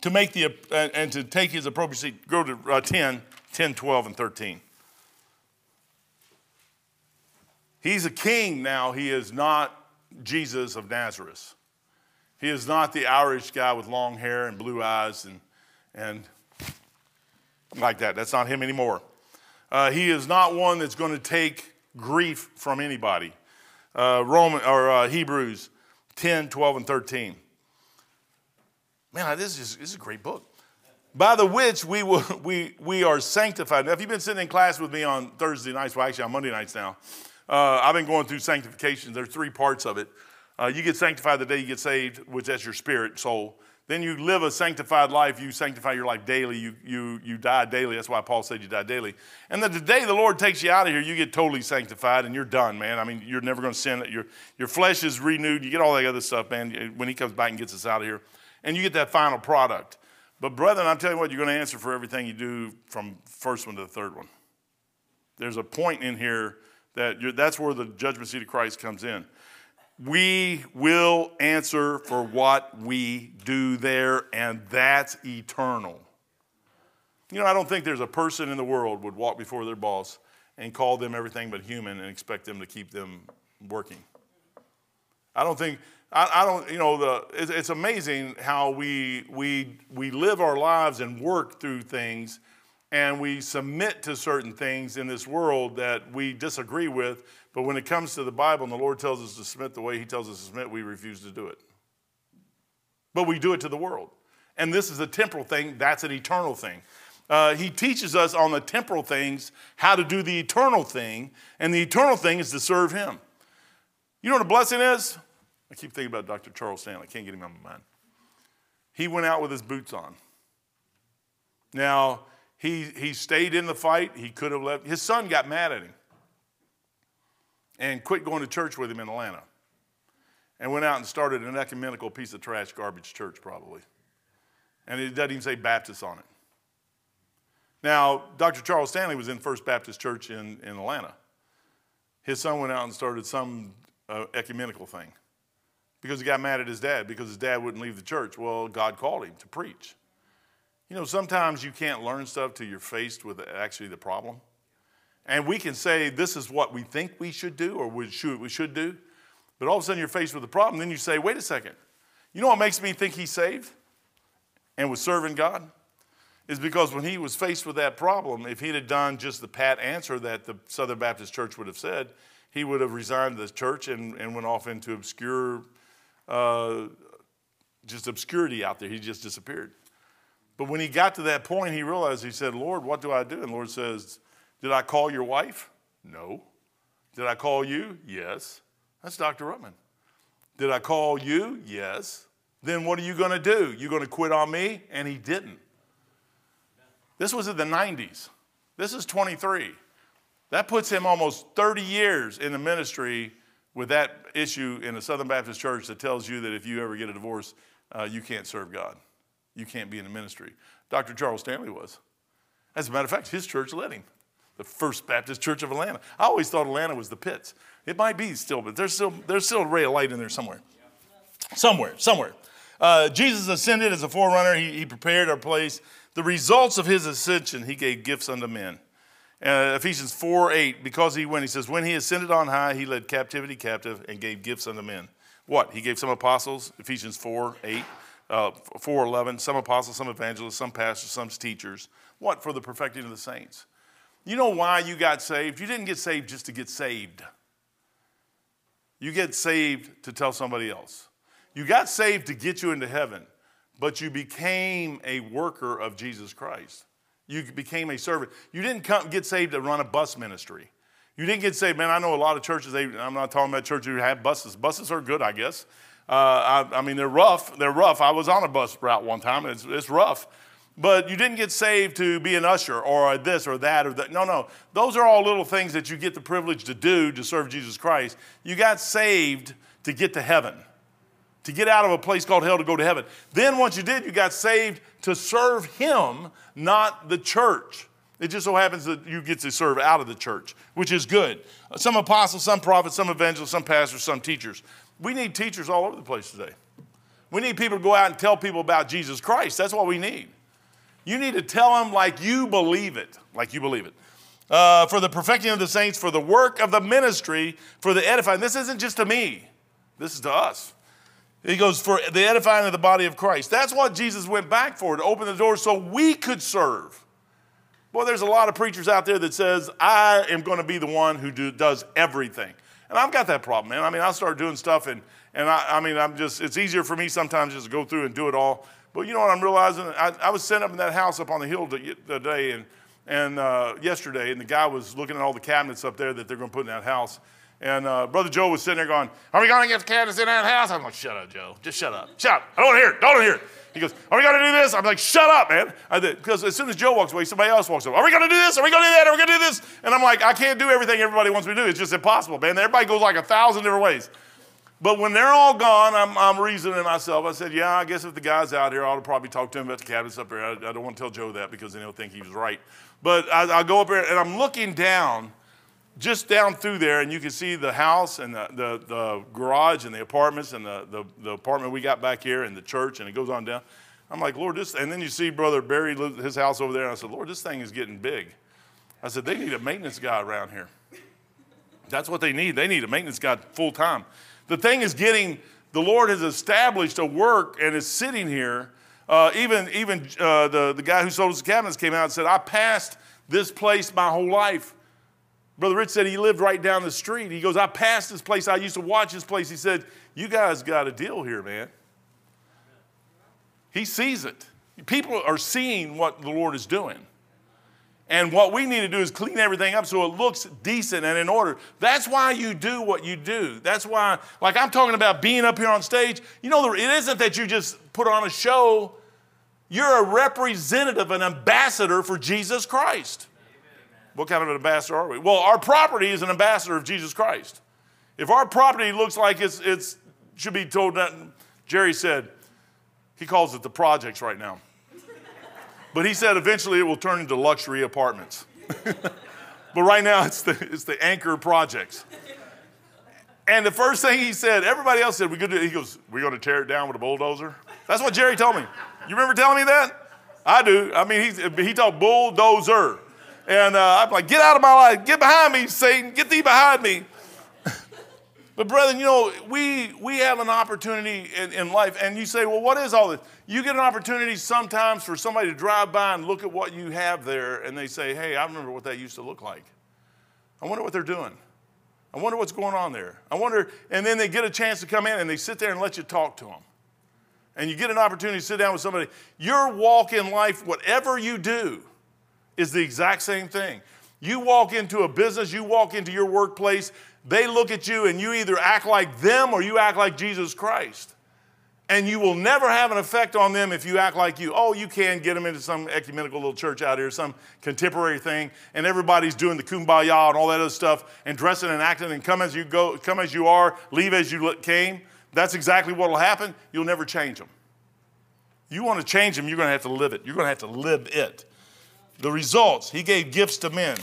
to make the, uh, and to take his appropriate seat, go to uh, 10, 10, 12, and 13. He's a king now. He is not Jesus of Nazareth. He is not the Irish guy with long hair and blue eyes and, and like that. That's not him anymore. Uh, he is not one that's going to take grief from anybody. Uh, Roman or uh, Hebrews 10, 12, and 13. Man, this is, this is a great book. By the which we, will, we, we are sanctified. Now, if you've been sitting in class with me on Thursday nights, well, actually on Monday nights now, Uh, I've been going through sanctification. There's three parts of it. Uh, you get sanctified the day you get saved, which that's your spirit, soul. Then you live a sanctified life. You sanctify your life daily. You, you, you die daily. That's why Paul said you die daily. And then the day the Lord takes you out of here, you get totally sanctified and you're done, man. I mean, you're never going to sin. Your, your flesh is renewed. You get all that other stuff, man, when he comes back and gets us out of here. And you get that final product. But, brethren, I'm telling you what, you're going to answer for everything you do from first one to the third one. There's a point in here that that's where the judgment seat of Christ comes in we will answer for what we do there, and that's eternal. You know, I don't think there's a person in the world would walk before their boss and call them everything but human and expect them to keep them working. I don't think, I, I don't, you know, the, it's, it's amazing how we, we, we live our lives and work through things and we submit to certain things in this world that we disagree with but when it comes to the Bible and the Lord tells us to submit the way He tells us to submit, we refuse to do it. But we do it to the world. And this is a temporal thing, that's an eternal thing. Uh, he teaches us on the temporal things how to do the eternal thing, and the eternal thing is to serve Him. You know what a blessing is? I keep thinking about Dr. Charles Stanley, I can't get him out of my mind. He went out with his boots on. Now, he, he stayed in the fight. He could have left. His son got mad at him and quit going to church with him in Atlanta and went out and started an ecumenical piece of trash garbage church, probably. And it doesn't even say Baptist on it. Now, Dr. Charles Stanley was in First Baptist Church in, in Atlanta. His son went out and started some uh, ecumenical thing because he got mad at his dad because his dad wouldn't leave the church. Well, God called him to preach. You know, sometimes you can't learn stuff till you're faced with actually the problem. And we can say this is what we think we should do or we should, we should do. But all of a sudden you're faced with a problem. Then you say, wait a second. You know what makes me think he's saved and was serving God? Is because when he was faced with that problem, if he'd have done just the pat answer that the Southern Baptist Church would have said, he would have resigned the church and, and went off into obscure, uh, just obscurity out there. He just disappeared. But when he got to that point, he realized, he said, Lord, what do I do? And Lord says, did I call your wife? No. Did I call you? Yes. That's Dr. Ruckman. Did I call you? Yes. Then what are you going to do? You going to quit on me? And he didn't. This was in the 90s. This is 23. That puts him almost 30 years in the ministry with that issue in a Southern Baptist church that tells you that if you ever get a divorce, uh, you can't serve God. You can't be in the ministry. Dr. Charles Stanley was. As a matter of fact, his church let him the First Baptist Church of Atlanta. I always thought Atlanta was the pits. It might be still, but there's still, there's still a ray of light in there somewhere. Somewhere, somewhere. Uh, Jesus ascended as a forerunner. He, he, prepared our place. The results of his ascension, he gave gifts unto men. Uh, Ephesians 4 8, because he went, he says, When he ascended on high, he led captivity captive and gave gifts unto men. What? He gave some apostles, Ephesians 4 8, uh, 4 11, some apostles, some evangelists, some pastors, some teachers. What? For the perfecting of the saints. You know why you got saved? You didn't get saved just to get saved. You get saved to tell somebody else. You got saved to get you into heaven, but you became a worker of Jesus Christ. You became a servant. You didn't come, get saved to run a bus ministry. You didn't get saved, man. I know a lot of churches, they, I'm not talking about churches who have buses. Buses are good, I guess. Uh, I, I, mean, they're rough. They're rough. I was on a bus route one time, it's, it's rough. But you didn't get saved to be an usher or this or that or that. No, no. Those are all little things that you get the privilege to do to serve Jesus Christ. You got saved to get to heaven, to get out of a place called hell to go to heaven. Then once you did, you got saved to serve Him, not the church. It just so happens that you get to serve out of the church, which is good. Some apostles, some prophets, some evangelists, some pastors, some teachers. We need teachers all over the place today. We need people to go out and tell people about Jesus Christ. That's what we need. You need to tell them like you believe it, like you believe it. Uh, for the perfecting of the saints, for the work of the ministry, for the edifying. This isn't just to me, this is to us. He goes, for the edifying of the body of Christ. That's what Jesus went back for, to open the door so we could serve. Boy, there's a lot of preachers out there that says, I am going to be the one who do, does everything. And I've got that problem, man. I mean, I start doing stuff, and, and I, I mean, I'm just, it's easier for me sometimes just to go through and do it all but you know what I'm realizing? I, I was sitting up in that house up on the hill today and, and uh, yesterday, and the guy was looking at all the cabinets up there that they're going to put in that house. And uh, Brother Joe was sitting there going, Are we going to get the cabinets in that house? I'm like, Shut up, Joe. Just shut up. Shut up. I don't want to hear it. Don't want to hear it. He goes, Are we going to do this? I'm like, Shut up, man. Because as soon as Joe walks away, somebody else walks away. Are we going to do this? Are we going to do that? Are we going to do this? And I'm like, I can't do everything everybody wants me to do. It's just impossible, man. Everybody goes like a thousand different ways. But when they're all gone, I'm, I'm reasoning myself. I said, Yeah, I guess if the guy's out here, I ought to probably talk to him about the cabinets up there. I, I don't want to tell Joe that because then he'll think he was right. But I, I go up there and I'm looking down just down through there, and you can see the house and the, the, the garage and the apartments and the, the, the, apartment we got back here and the church, and it goes on down. I'm like, Lord, this, and then you see Brother Barry, his house over there, and I said, Lord, this thing is getting big. I said, they need a maintenance guy around here. That's what they need. They need a maintenance guy full time. The thing is getting, the Lord has established a work and is sitting here. Uh, even even uh, the, the guy who sold us the cabinets came out and said, I passed this place my whole life. Brother Rich said he lived right down the street. He goes, I passed this place. I used to watch this place. He said, You guys got a deal here, man. He sees it. People are seeing what the Lord is doing. And what we need to do is clean everything up so it looks decent and in order. That's why you do what you do. That's why, like I'm talking about being up here on stage. You know, it isn't that you just put on a show, you're a representative, an ambassador for Jesus Christ. What kind of an ambassador are we? Well, our property is an ambassador of Jesus Christ. If our property looks like it's, it's should be told that, Jerry said, he calls it the projects right now. But he said eventually it will turn into luxury apartments. but right now it's the, it's the anchor projects. And the first thing he said, everybody else said, we could he goes, we're going to tear it down with a bulldozer. That's what Jerry told me. You remember telling me that? I do. I mean, he, he talked bulldozer. And uh, I'm like, get out of my life. Get behind me, Satan. Get thee behind me. but, brethren, you know, we, we have an opportunity in, in life. And you say, well, what is all this? You get an opportunity sometimes for somebody to drive by and look at what you have there. And they say, hey, I remember what that used to look like. I wonder what they're doing. I wonder what's going on there. I wonder, and then they get a chance to come in and they sit there and let you talk to them. And you get an opportunity to sit down with somebody. Your walk in life, whatever you do, is the exact same thing. You walk into a business, you walk into your workplace, they look at you and you either act like them or you act like Jesus Christ. And you will never have an effect on them if you act like you. Oh, you can get them into some ecumenical little church out here, some contemporary thing, and everybody's doing the kumbaya and all that other stuff, and dressing and acting, and come as you go, come as you are, leave as you came. That's exactly what will happen. You'll never change them. You want to change them, you're going to have to live it. You're going to have to live it. The results, he gave gifts to men.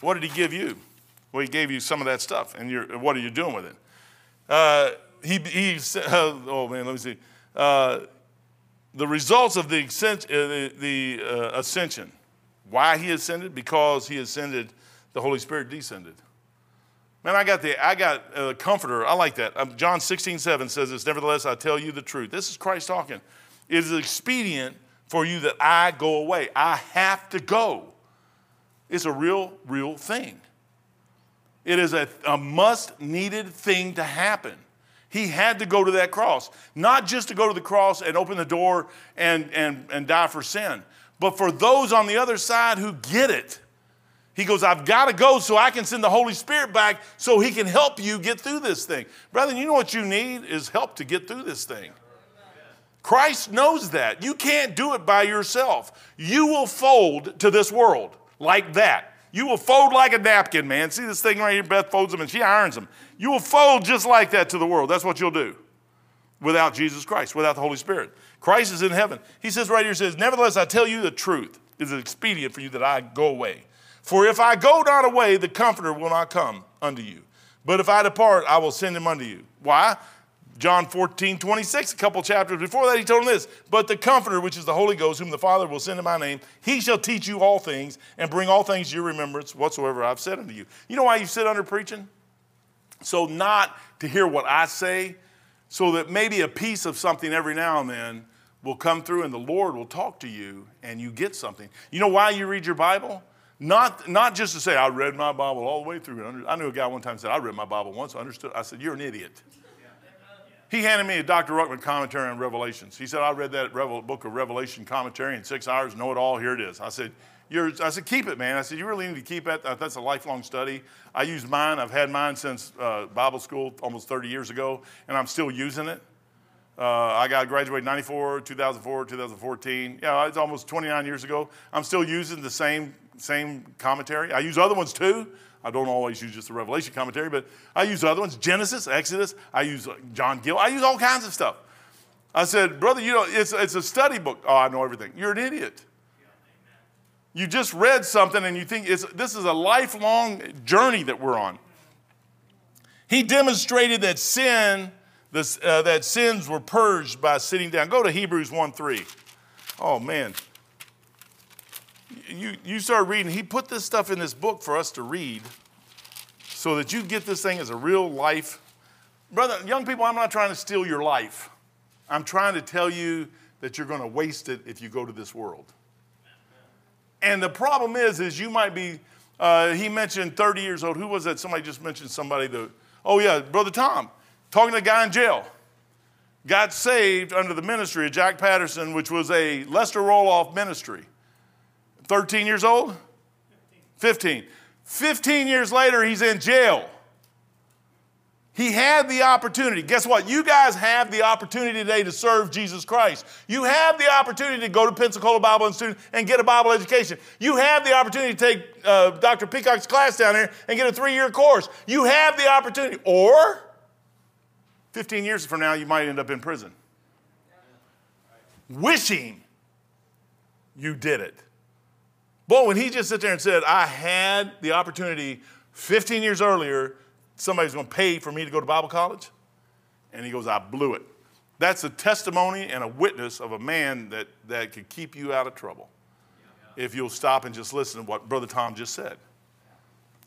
What did he give you? Well, he gave you some of that stuff, and what are you doing with it? Uh, he, he uh, oh man, let me see. Uh, the results of the, uh, the, the uh, ascension. Why he ascended? Because he ascended, the Holy Spirit descended. Man, I got the I got a comforter. I like that. Um, John 16, 7 says this, nevertheless, I tell you the truth. This is Christ talking. It is expedient for you that I go away. I have to go. It's a real, real thing. It is a, a must needed thing to happen. He had to go to that cross, not just to go to the cross and open the door and, and, and die for sin, but for those on the other side who get it. He goes, I've got to go so I can send the Holy Spirit back so he can help you get through this thing. Brother, you know what you need is help to get through this thing. Christ knows that. You can't do it by yourself. You will fold to this world like that. You will fold like a napkin, man. See this thing right here? Beth folds them and she irons them. You will fold just like that to the world. That's what you'll do without Jesus Christ, without the Holy Spirit. Christ is in heaven. He says right here, says, Nevertheless, I tell you the truth. It is expedient for you that I go away. For if I go not away, the Comforter will not come unto you. But if I depart, I will send him unto you. Why? John 14, 26, a couple chapters before that, he told him this But the Comforter, which is the Holy Ghost, whom the Father will send in my name, he shall teach you all things and bring all things to your remembrance whatsoever I've said unto you. You know why you sit under preaching? So, not to hear what I say, so that maybe a piece of something every now and then will come through and the Lord will talk to you and you get something. You know why you read your Bible? Not, not just to say, I read my Bible all the way through. I knew a guy one time said, I read my Bible once, I understood. I said, You're an idiot. He handed me a Dr. Ruckman commentary on Revelations. He said, I read that Revel- book of Revelation commentary in six hours, know it all, here it is. I said, I said, keep it, man. I said, you really need to keep it. That's a lifelong study. I use mine. I've had mine since uh, Bible school almost 30 years ago, and I'm still using it. Uh, I got graduated 94, 2004, 2014. Yeah, it's almost 29 years ago. I'm still using the same, same commentary. I use other ones too. I don't always use just the Revelation commentary, but I use other ones Genesis, Exodus. I use uh, John Gill. I use all kinds of stuff. I said, Brother, you know, it's, it's a study book. Oh, I know everything. You're an idiot. You just read something and you think it's, this is a lifelong journey that we're on. He demonstrated that sin, this, uh, that sins were purged by sitting down. Go to Hebrews 1 3. Oh, man you, you start reading, he put this stuff in this book for us to read so that you get this thing as a real life. Brother, young people, I'm not trying to steal your life. I'm trying to tell you that you're going to waste it if you go to this world. And the problem is, is you might be, uh, he mentioned 30 years old. Who was that? Somebody just mentioned somebody that, oh yeah, Brother Tom, talking to a guy in jail. Got saved under the ministry of Jack Patterson, which was a Lester Roloff ministry. 13 years old? 15. 15 years later, he's in jail. He had the opportunity. Guess what? You guys have the opportunity today to serve Jesus Christ. You have the opportunity to go to Pensacola Bible Institute and get a Bible education. You have the opportunity to take uh, Dr. Peacock's class down there and get a three year course. You have the opportunity. Or 15 years from now, you might end up in prison. Wishing you did it. Boy, when he just sat there and said, I had the opportunity 15 years earlier, somebody's going to pay for me to go to Bible college. And he goes, I blew it. That's a testimony and a witness of a man that, that could keep you out of trouble if you'll stop and just listen to what Brother Tom just said.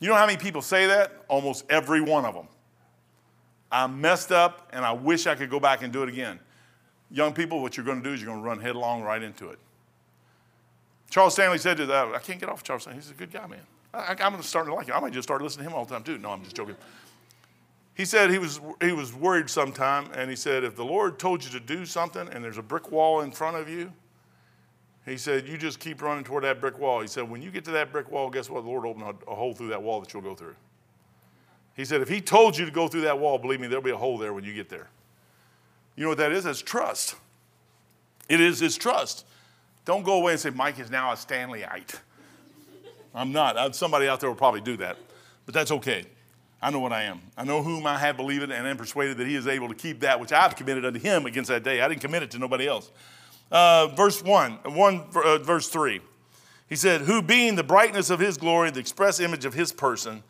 You know how many people say that? Almost every one of them. I messed up and I wish I could go back and do it again. Young people, what you're going to do is you're going to run headlong right into it. Charles Stanley said to that, oh, I can't get off Charles Stanley. He's a good guy, man. I, am starting to like him. I might just start listening to him all the time, too. No, I'm just joking. He said he was, he was worried sometime, and he said, if the Lord told you to do something and there's a brick wall in front of you, he said, you just keep running toward that brick wall. He said, when you get to that brick wall, guess what? The Lord opened a, a hole through that wall that you'll go through. He said, if he told you to go through that wall, believe me, there'll be a hole there when you get there. You know what that is? That's trust. It is, it's trust. Don't go away and say, Mike is now a Stanleyite. I'm not. Somebody out there will probably do that, but that's okay. I know what I am. I know whom I have believed and am persuaded that he is able to keep that which I've committed unto him against that day. I didn't commit it to nobody else. Uh, verse 1, 1 uh, verse 3. He said, Who being the brightness of his glory, the express image of his person,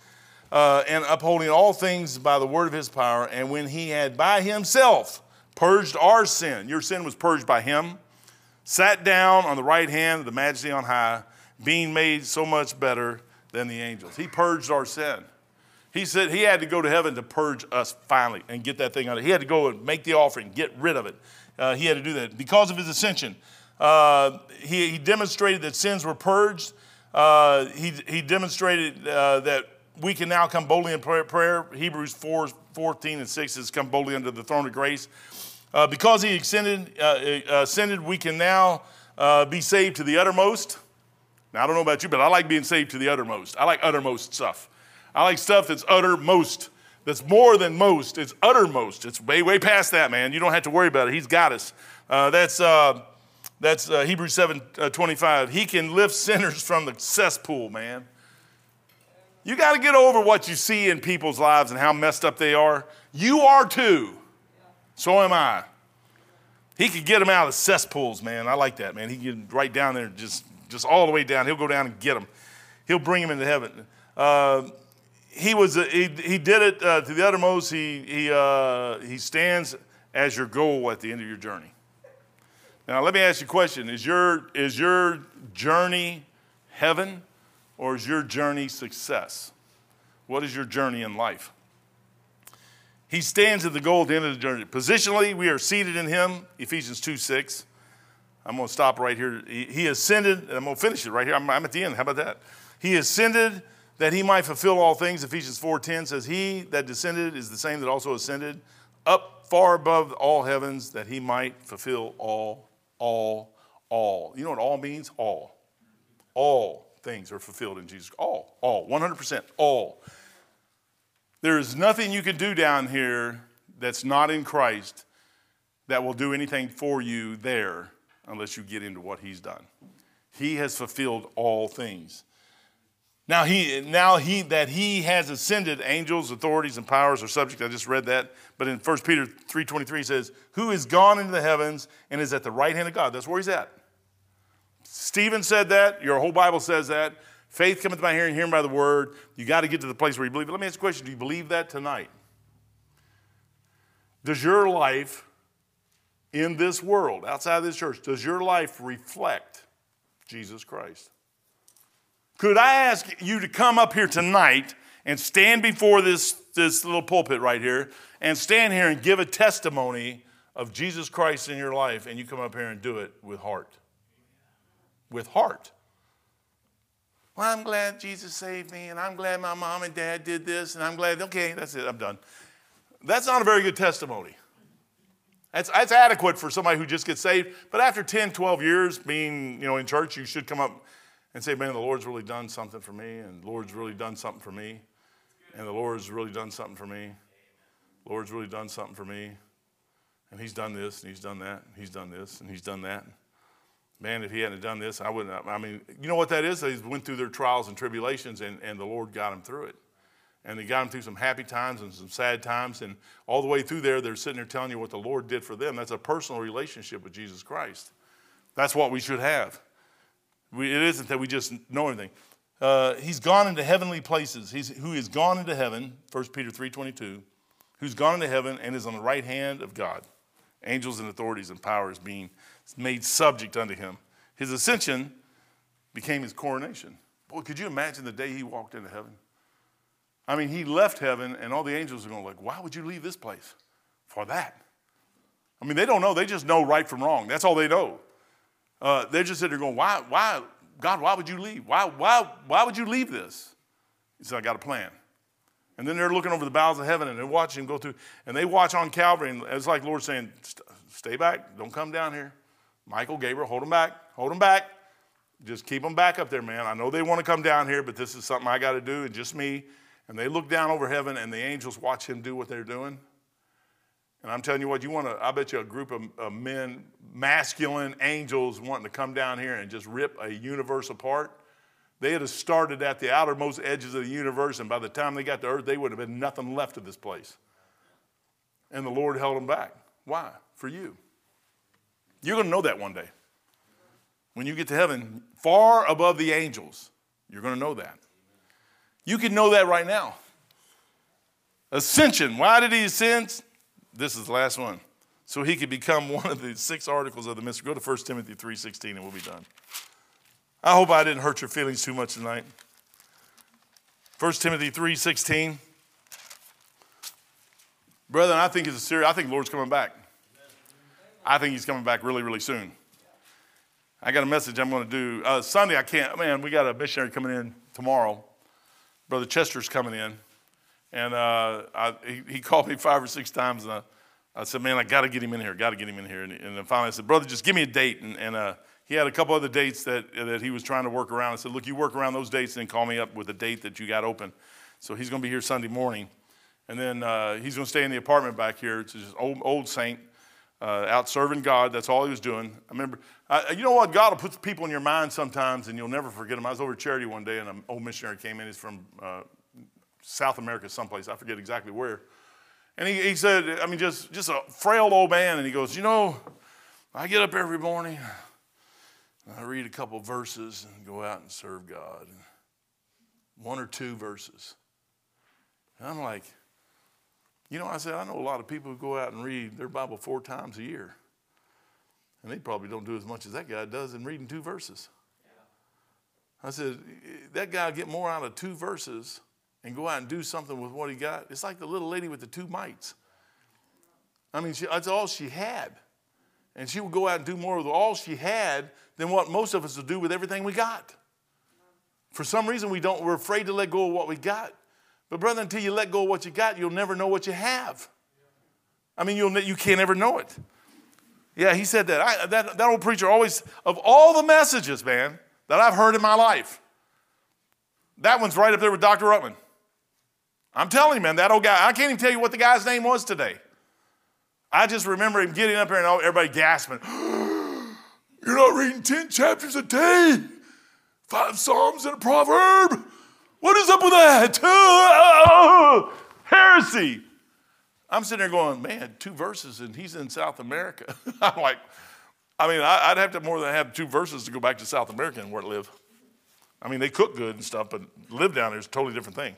uh, and upholding all things by the word of his power, and when he had by himself purged our sin, your sin was purged by him sat down on the right hand of the majesty on high, being made so much better than the angels. He purged our sin. He said he had to go to heaven to purge us finally and get that thing out. of He had to go and make the offering, get rid of it. Uh, he had to do that because of his ascension. Uh, he, he, demonstrated that sins were purged. Uh, he, he demonstrated uh, that we can now come boldly in prayer. prayer. Hebrews 4 14 and 6 says, Come boldly under the throne of grace. Uh, because he ascended, uh, uh, ascended, we can now uh, be saved to the uttermost. Now, I don't know about you, but I like being saved to the uttermost. I like uttermost stuff. I like stuff that's uttermost, that's more than most. It's uttermost. It's way, way past that, man. You don't have to worry about it. He's got us. Uh, that's uh, that's Hebrews 7 25. He can lift sinners from the cesspool, man. You got to get over what you see in people's lives and how messed up they are. You are too. So am I. He could get them out of the cesspools, man. I like that, man. He get right down there, just, just all the way down. He'll go down and get them. He'll bring them into heaven. Uh, he was, uh, he, he did it uh, to the uttermost. He, he, uh, he stands as your goal at the end of your journey. Now, let me ask you a question. Is your, is your journey heaven or is your journey success? What is your journey in life? He stands at the goal at the end of the journey. Positionally, we are seated in him, Ephesians 2 6. I'm going to stop right here. He, ascended, and I'm going to finish it right here. I'm, I'm, at the end. How about that? He ascended that he might fulfill all things. Ephesians 4.10 says, He that descended is the same that also ascended up far above all heavens that he might fulfill all, all, all. You know what all means? All. All things are fulfilled in Jesus. All, all, 100%, all. There is nothing you can do down here that's not in Christ that will do anything for you there unless you get into what he's done. He has fulfilled all things. Now he now he that he has ascended, angels, authorities, and powers are subject. I just read that. But in 1 Peter 3:23 says, Who is gone into the heavens and is at the right hand of God. That's where he's at. Stephen said that, your whole Bible says that. Faith cometh by hearing, hearing by the word. You got to get to the place where you believe. But let me ask you a question. Do you believe that tonight? Does your life in this world, outside of this church, does your life reflect Jesus Christ? Could I ask you to come up here tonight and stand before this, this little pulpit right here and stand here and give a testimony of Jesus Christ in your life, and you come up here and do it with heart? With heart. Well, I'm glad Jesus saved me, and I'm glad my mom and dad did this, and I'm glad, okay, that's it, I'm done. That's not a very good testimony. That's, that's adequate for somebody who just gets saved. But after 10, 12 years being you know, in church, you should come up and say, man, the Lord's really done something for me, and the Lord's really done something for me, and the Lord's really done something for me. The Lord's really done something for me. And he's done this, and he's done that, and he's done this, and he's done that. Man, if he hadn't done this, I wouldn't. I mean, you know what that is? They went through their trials and tribulations, and, and the Lord got them through it and they got them through some happy times and some sad times. And all the way through there, they're sitting there telling you what the Lord did for them. That's a personal relationship with Jesus Christ. That's what we should have. We, it isn't that we just know anything. Uh, he's gone into heavenly places. He's, who has gone into heaven, 1 Peter 3.22, who's gone into heaven and is on the right hand of God. Angels and authorities and powers being made subject unto him. His ascension became his coronation. Boy, could you imagine the day he walked into heaven? I mean, he left heaven, and all the angels are going like, "Why would you leave this place for that?" I mean, they don't know. They just know right from wrong. That's all they know. Uh, they're just sitting there going, "Why, why, God? Why would you leave? Why, why, why would you leave this?" He said, "I got a plan." And then they're looking over the bowels of heaven, and they're watching him go through, and they watch on Calvary, and it's like Lord saying, "Stay back. Don't come down here." Michael, Gabriel, hold them back. Hold them back. Just keep them back up there, man. I know they want to come down here, but this is something I got to do, and just me. And they look down over heaven and the angels watch him do what they're doing. And I'm telling you what, you want to, I bet you a group of, of men, masculine angels wanting to come down here and just rip a universe apart. They had started at the outermost edges of the universe, and by the time they got to earth, they would have been nothing left of this place. And the Lord held them back. Why? For you. You're going to know that one day. When you get to heaven, far above the angels, you're going to know that. You can know that right now. Ascension. Why did he ascend? This is the last one. So he could become one of the six articles of the mystery. Go to 1 Timothy 3.16 and we'll be done. I hope I didn't hurt your feelings too much tonight. 1 Timothy 3.16. Brethren, I think it's a serious, I think the Lord's coming back. I think he's coming back really, really soon. I got a message I'm going to do. Uh, Sunday, I can't, man, we got a missionary coming in tomorrow. Brother Chester's coming in, and uh, I, he, he, called me five or six times, and I, I said, "Man, I got to get him in here. Got to get him in here." And, and, then finally, I said, "Brother, just give me a date." And, and uh, he had a couple other dates that that he was trying to work around. I said, "Look, you work around those dates, and then call me up with a date that you got open." So he's going to be here Sunday morning, and then uh, he's going to stay in the apartment back here. It's just old old saint. Uh, out serving God. That's all he was doing. I remember, uh, you know what? God will put people in your mind sometimes, and you'll never forget them. I was over at charity one day, and an old missionary came in. He's from uh, South America, someplace. I forget exactly where. And he, he said, I mean, just, just a frail old man. And he goes, You know, I get up every morning, I read a couple verses and go out and serve God. One or two verses. And I'm like, you know, I said, I know a lot of people who go out and read their Bible four times a year. And they probably don't do as much as that guy does in reading two verses. I said, that guy get more out of two verses and go out and do something with what he got. It's like the little lady with the two mites. I mean, she, that's all she had. And she would go out and do more with all she had than what most of us would do with everything we got. For some reason, we don't, we're afraid to let go of what we got. But, brother, until you let go of what you got, you'll never know what you have. I mean, you'll, you can't ever know it. Yeah, he said that. I, that. That old preacher always, of all the messages, man, that I've heard in my life, that one's right up there with Dr. Ruckman. I'm telling you, man, that old guy, I can't even tell you what the guy's name was today. I just remember him getting up here and everybody gasping. You're not reading 10 chapters a day, five Psalms and a proverb. What is up with that? Heresy. I'm sitting there going, man, two verses and he's in South America. I'm like, I mean, I'd have to more than have two verses to go back to South America and where to live. I mean, they cook good and stuff, but live down there is a totally different thing.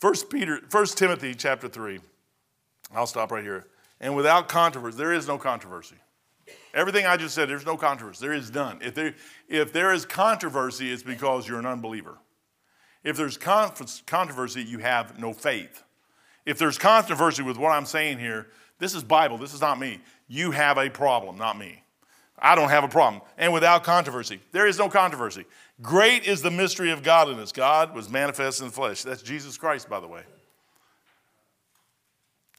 First Peter, First Timothy chapter three. I'll stop right here. And without controversy, there is no controversy. Everything I just said, there's no controversy. There is none. If there, if there is controversy, it's because you're an unbeliever. If there's controversy, you have no faith. If there's controversy with what I'm saying here, this is Bible, this is not me. You have a problem, not me. I don't have a problem. And without controversy, there is no controversy. Great is the mystery of godliness. God was manifest in the flesh. That's Jesus Christ, by the way.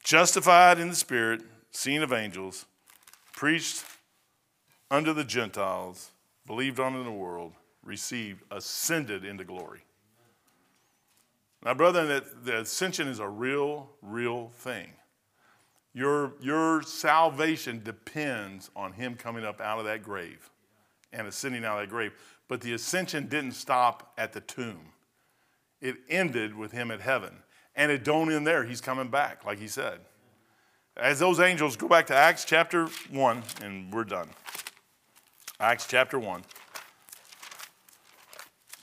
Justified in the Spirit, seen of angels, preached unto the Gentiles, believed on in the world, received, ascended into glory. Now, brother, that the ascension is a real, real thing. Your, your salvation depends on him coming up out of that grave and ascending out of that grave. But the ascension didn't stop at the tomb. It ended with him at heaven. And it don't end there. He's coming back, like he said. As those angels go back to Acts chapter 1, and we're done. Acts chapter 1.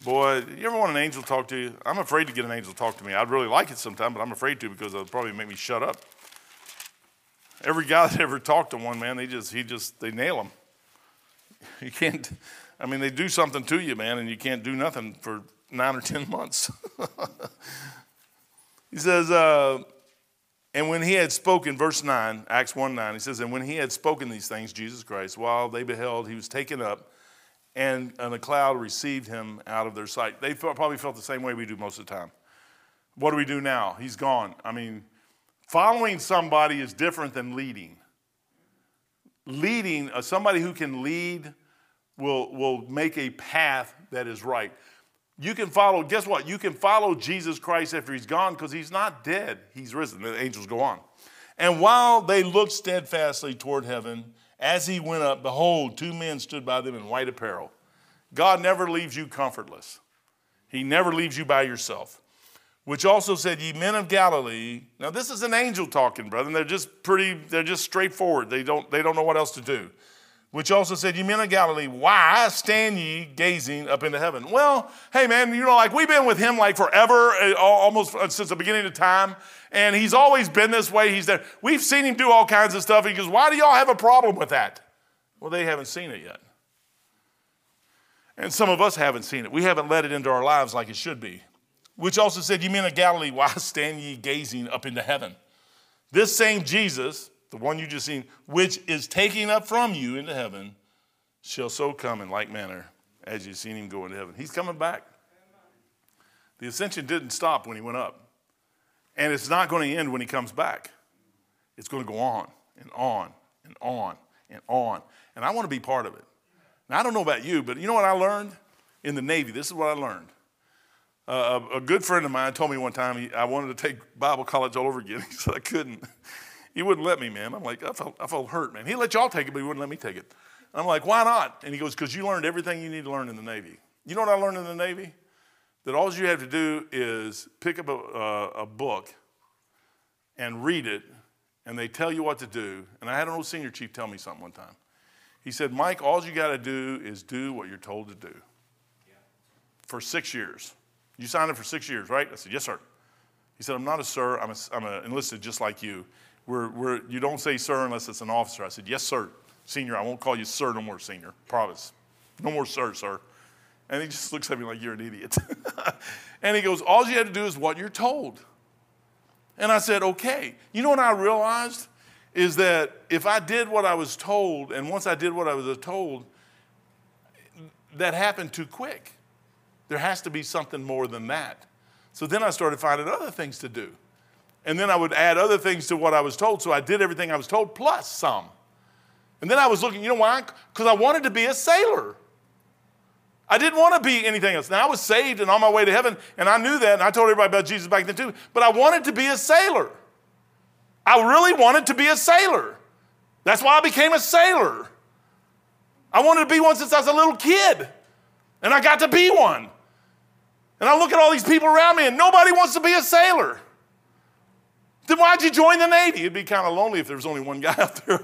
Boy, you ever want an angel to talk to you? I'm afraid to get an angel to talk to me. I'd really like it sometime, but I'm afraid to because it'll probably make me shut up. Every guy that ever talked to one man, they just he just they nail him. You can't I mean, they do something to you, man, and you can't do nothing for nine or 10 months. he says, uh, and when he had spoken, verse 9, Acts 1 9, he says, and when he had spoken these things, Jesus Christ, while they beheld, he was taken up, and, and a cloud received him out of their sight. They felt, probably felt the same way we do most of the time. What do we do now? He's gone. I mean, following somebody is different than leading. Leading, uh, somebody who can lead will, will make a path that is right. You can follow, guess what? You can follow Jesus Christ after he's gone because he's not dead. He's risen. The angels go on. And while they looked steadfastly toward heaven, as he went up, behold, two men stood by them in white apparel. God never leaves you comfortless, he never leaves you by yourself. Which also said, Ye men of Galilee. Now, this is an angel talking, brother, they're just pretty, they're just straightforward. They don't, they don't know what else to do which also said, You men of Galilee, why stand ye gazing up into heaven? Well, hey man, you know, like we've been with him like forever, uh, almost uh, since the beginning of time, and he's always been this way. He's there. We've seen him do all kinds of stuff. He goes, Why do y'all have a problem with that? Well, they haven't seen it yet. And some of us haven't seen it. We haven't let it into our lives like it should be. Which also said, You men of Galilee, why stand ye gazing up into heaven? This same Jesus, the one you just seen, which is taking up from you into heaven, shall so come in like manner as you've seen him go into heaven. He's coming back. The ascension didn't stop when he went up. And it's not going to end when he comes back. It's going to go on and on and on and on. And I want to be part of it. Now, I don't know about you, but you know what I learned in the Navy? This is what I learned. Uh, a, a, good friend of mine told me one time he, I wanted to take Bible college all over again. He said I couldn't. He wouldn't let me, man. I'm like, I felt, I felt hurt, man. He let y'all take it, but he wouldn't let me take it. I'm like, why not? And he goes, because you learned everything you need to learn in the Navy. You know what I learned in the Navy? That all you have to do is pick up a, uh, a book and read it, and they tell you what to do. And I had an old senior chief tell me something one time. He said, Mike, all you got to do is do what you're told to do. Yeah. For six years. You signed up for six years, right? I said, yes, sir. He said, I'm not a sir, I'm, a, I'm a enlisted just like you. We're, we're, you don't say sir unless it's an officer. I said, yes, sir. Senior, I won't call you sir no more, senior. Promise. No more sir, sir. And he just looks at me like you're an idiot. and he goes, all you have to do is what you're told. And I said, okay. You know what I realized? Is that if I did what I was told, and once I did what I was told, that happened too quick. There has to be something more than that. So then I started finding other things to do. And then I would add other things to what I was told. So I did everything I was told plus some. And then I was looking, you know why? Because I wanted to be a sailor. I didn't want to be anything else. Now I was saved and on my way to heaven, and I knew that, and I told everybody about Jesus back then too. But I wanted to be a sailor. I really wanted to be a sailor. That's why I became a sailor. I wanted to be one since I was a little kid, and I got to be one. And I look at all these people around me, and nobody wants to be a sailor. Then why'd you join the Navy? It'd be kind of lonely if there was only one guy out there.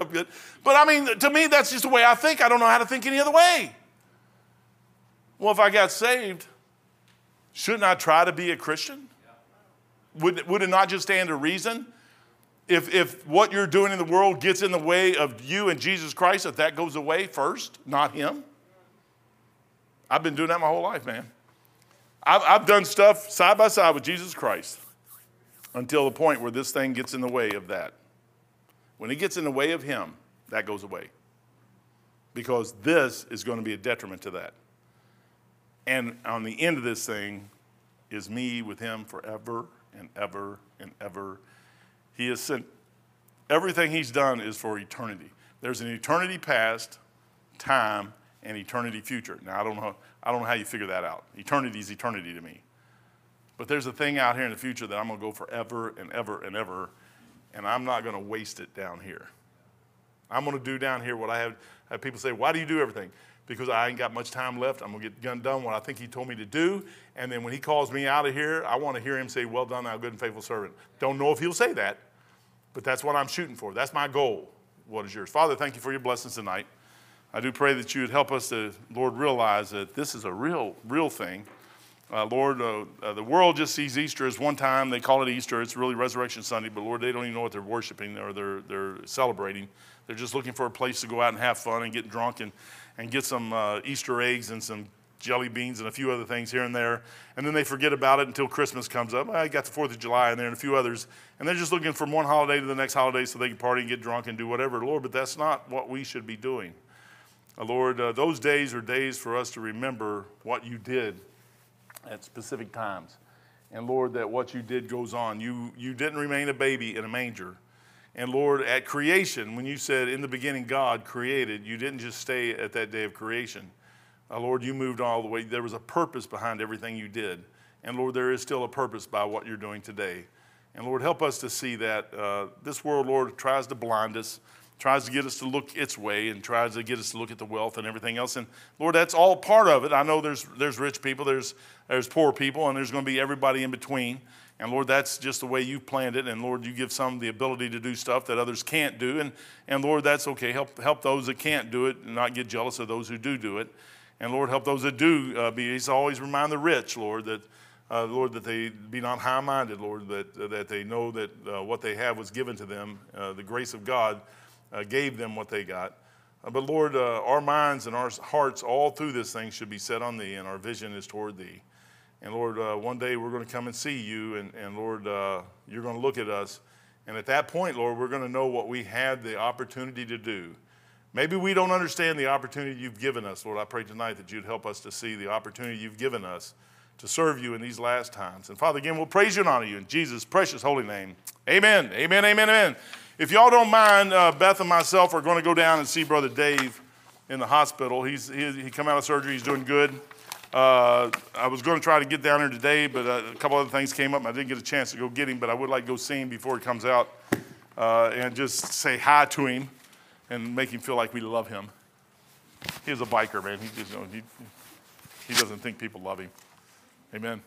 But I mean, to me, that's just the way I think. I don't know how to think any other way. Well, if I got saved, shouldn't I try to be a Christian? Would, would it not just stand to reason? If, if what you're doing in the world gets in the way of you and Jesus Christ, if that goes away first, not Him? I've been doing that my whole life, man. I've, I've done stuff side by side with Jesus Christ until the point where this thing gets in the way of that. When it gets in the way of Him, that goes away. Because this is going to be a detriment to that. And on the end of this thing is me with Him forever and ever and ever. He has sent everything He's done is for eternity. There's an eternity past, time, and eternity future. Now I don't know, I don't know how you figure that out. Eternity is eternity to me. But there's a thing out here in the future that I'm going to go forever and ever and ever, and I'm not going to waste it down here. I'm going to do down here what I have, have people say, Why do you do everything? Because I ain't got much time left. I'm going to get done what I think He told me to do. And then when He calls me out of here, I want to hear Him say, Well done, thou good and faithful servant. Don't know if He'll say that, but that's what I'm shooting for. That's my goal. What is yours? Father, thank you for your blessings tonight. I do pray that you would help us to, Lord, realize that this is a real, real thing. Uh, Lord, uh, uh, the world just sees Easter as one time. They call it Easter. It's really Resurrection Sunday, but Lord, they don't even know what they're worshiping or they're, they're celebrating. They're just looking for a place to go out and have fun and get drunk and, and get some uh, Easter eggs and some jelly beans and a few other things here and there. And then they forget about it until Christmas comes up. I got the 4th of July in there and a few others. And they're just looking from one holiday to the next holiday so they can party and get drunk and do whatever. Lord, but that's not what we should be doing. Uh, Lord, uh, those days are days for us to remember what you did at specific times. And Lord, that what you did goes on. You, you didn't remain a baby in a manger. And Lord, at creation, when you said in the beginning God created, you didn't just stay at that day of creation. Uh, Lord, you moved all the way. There was a purpose behind everything you did. And Lord, there is still a purpose by what you're doing today. And Lord, help us to see that uh, this world, Lord, tries to blind us tries to get us to look its way and tries to get us to look at the wealth and everything else. And Lord, that's all part of it. I know there's, there's rich people, there's, there's poor people, and there's going to be everybody in between. And Lord, that's just the way you've planned it. And Lord, you give some the ability to do stuff that others can't do. And, and Lord, that's okay. Help, help those that can't do it and not get jealous of those who do do it. And Lord, help those that do uh, be. He's always remind the rich, Lord, that uh, Lord, that they be not high-minded, Lord, that that they know that uh, what they have was given to them, uh, the grace of God uh, gave them what they got. Uh, but Lord, uh, our minds and our hearts all through this thing should be set on Thee, and our vision is toward Thee. And Lord, uh, one day we're going to come and see You, and, and Lord, uh, you're going to look at us. And at that point, Lord, we're going to know what we had the opportunity to do. Maybe we don't understand the opportunity you've given us. Lord, I pray tonight that you'd help us to see the opportunity you've given us to serve you in these last times. And Father, again, we'll praise you and honor you in Jesus' precious holy name. Amen. Amen. Amen. Amen. If y'all don't mind, uh, Beth and myself are going to go down and see Brother Dave in the hospital. He's, he, he come out of surgery. He's doing good. Uh, I was going to try to get down there today, but uh, a couple other things came up. And I didn't get a chance to go get him, but I would like to go see him before he comes out uh, and just say hi to him and make him feel like we love him. He's a biker, man. He, just, you know, he, he doesn't think people love him. Amen.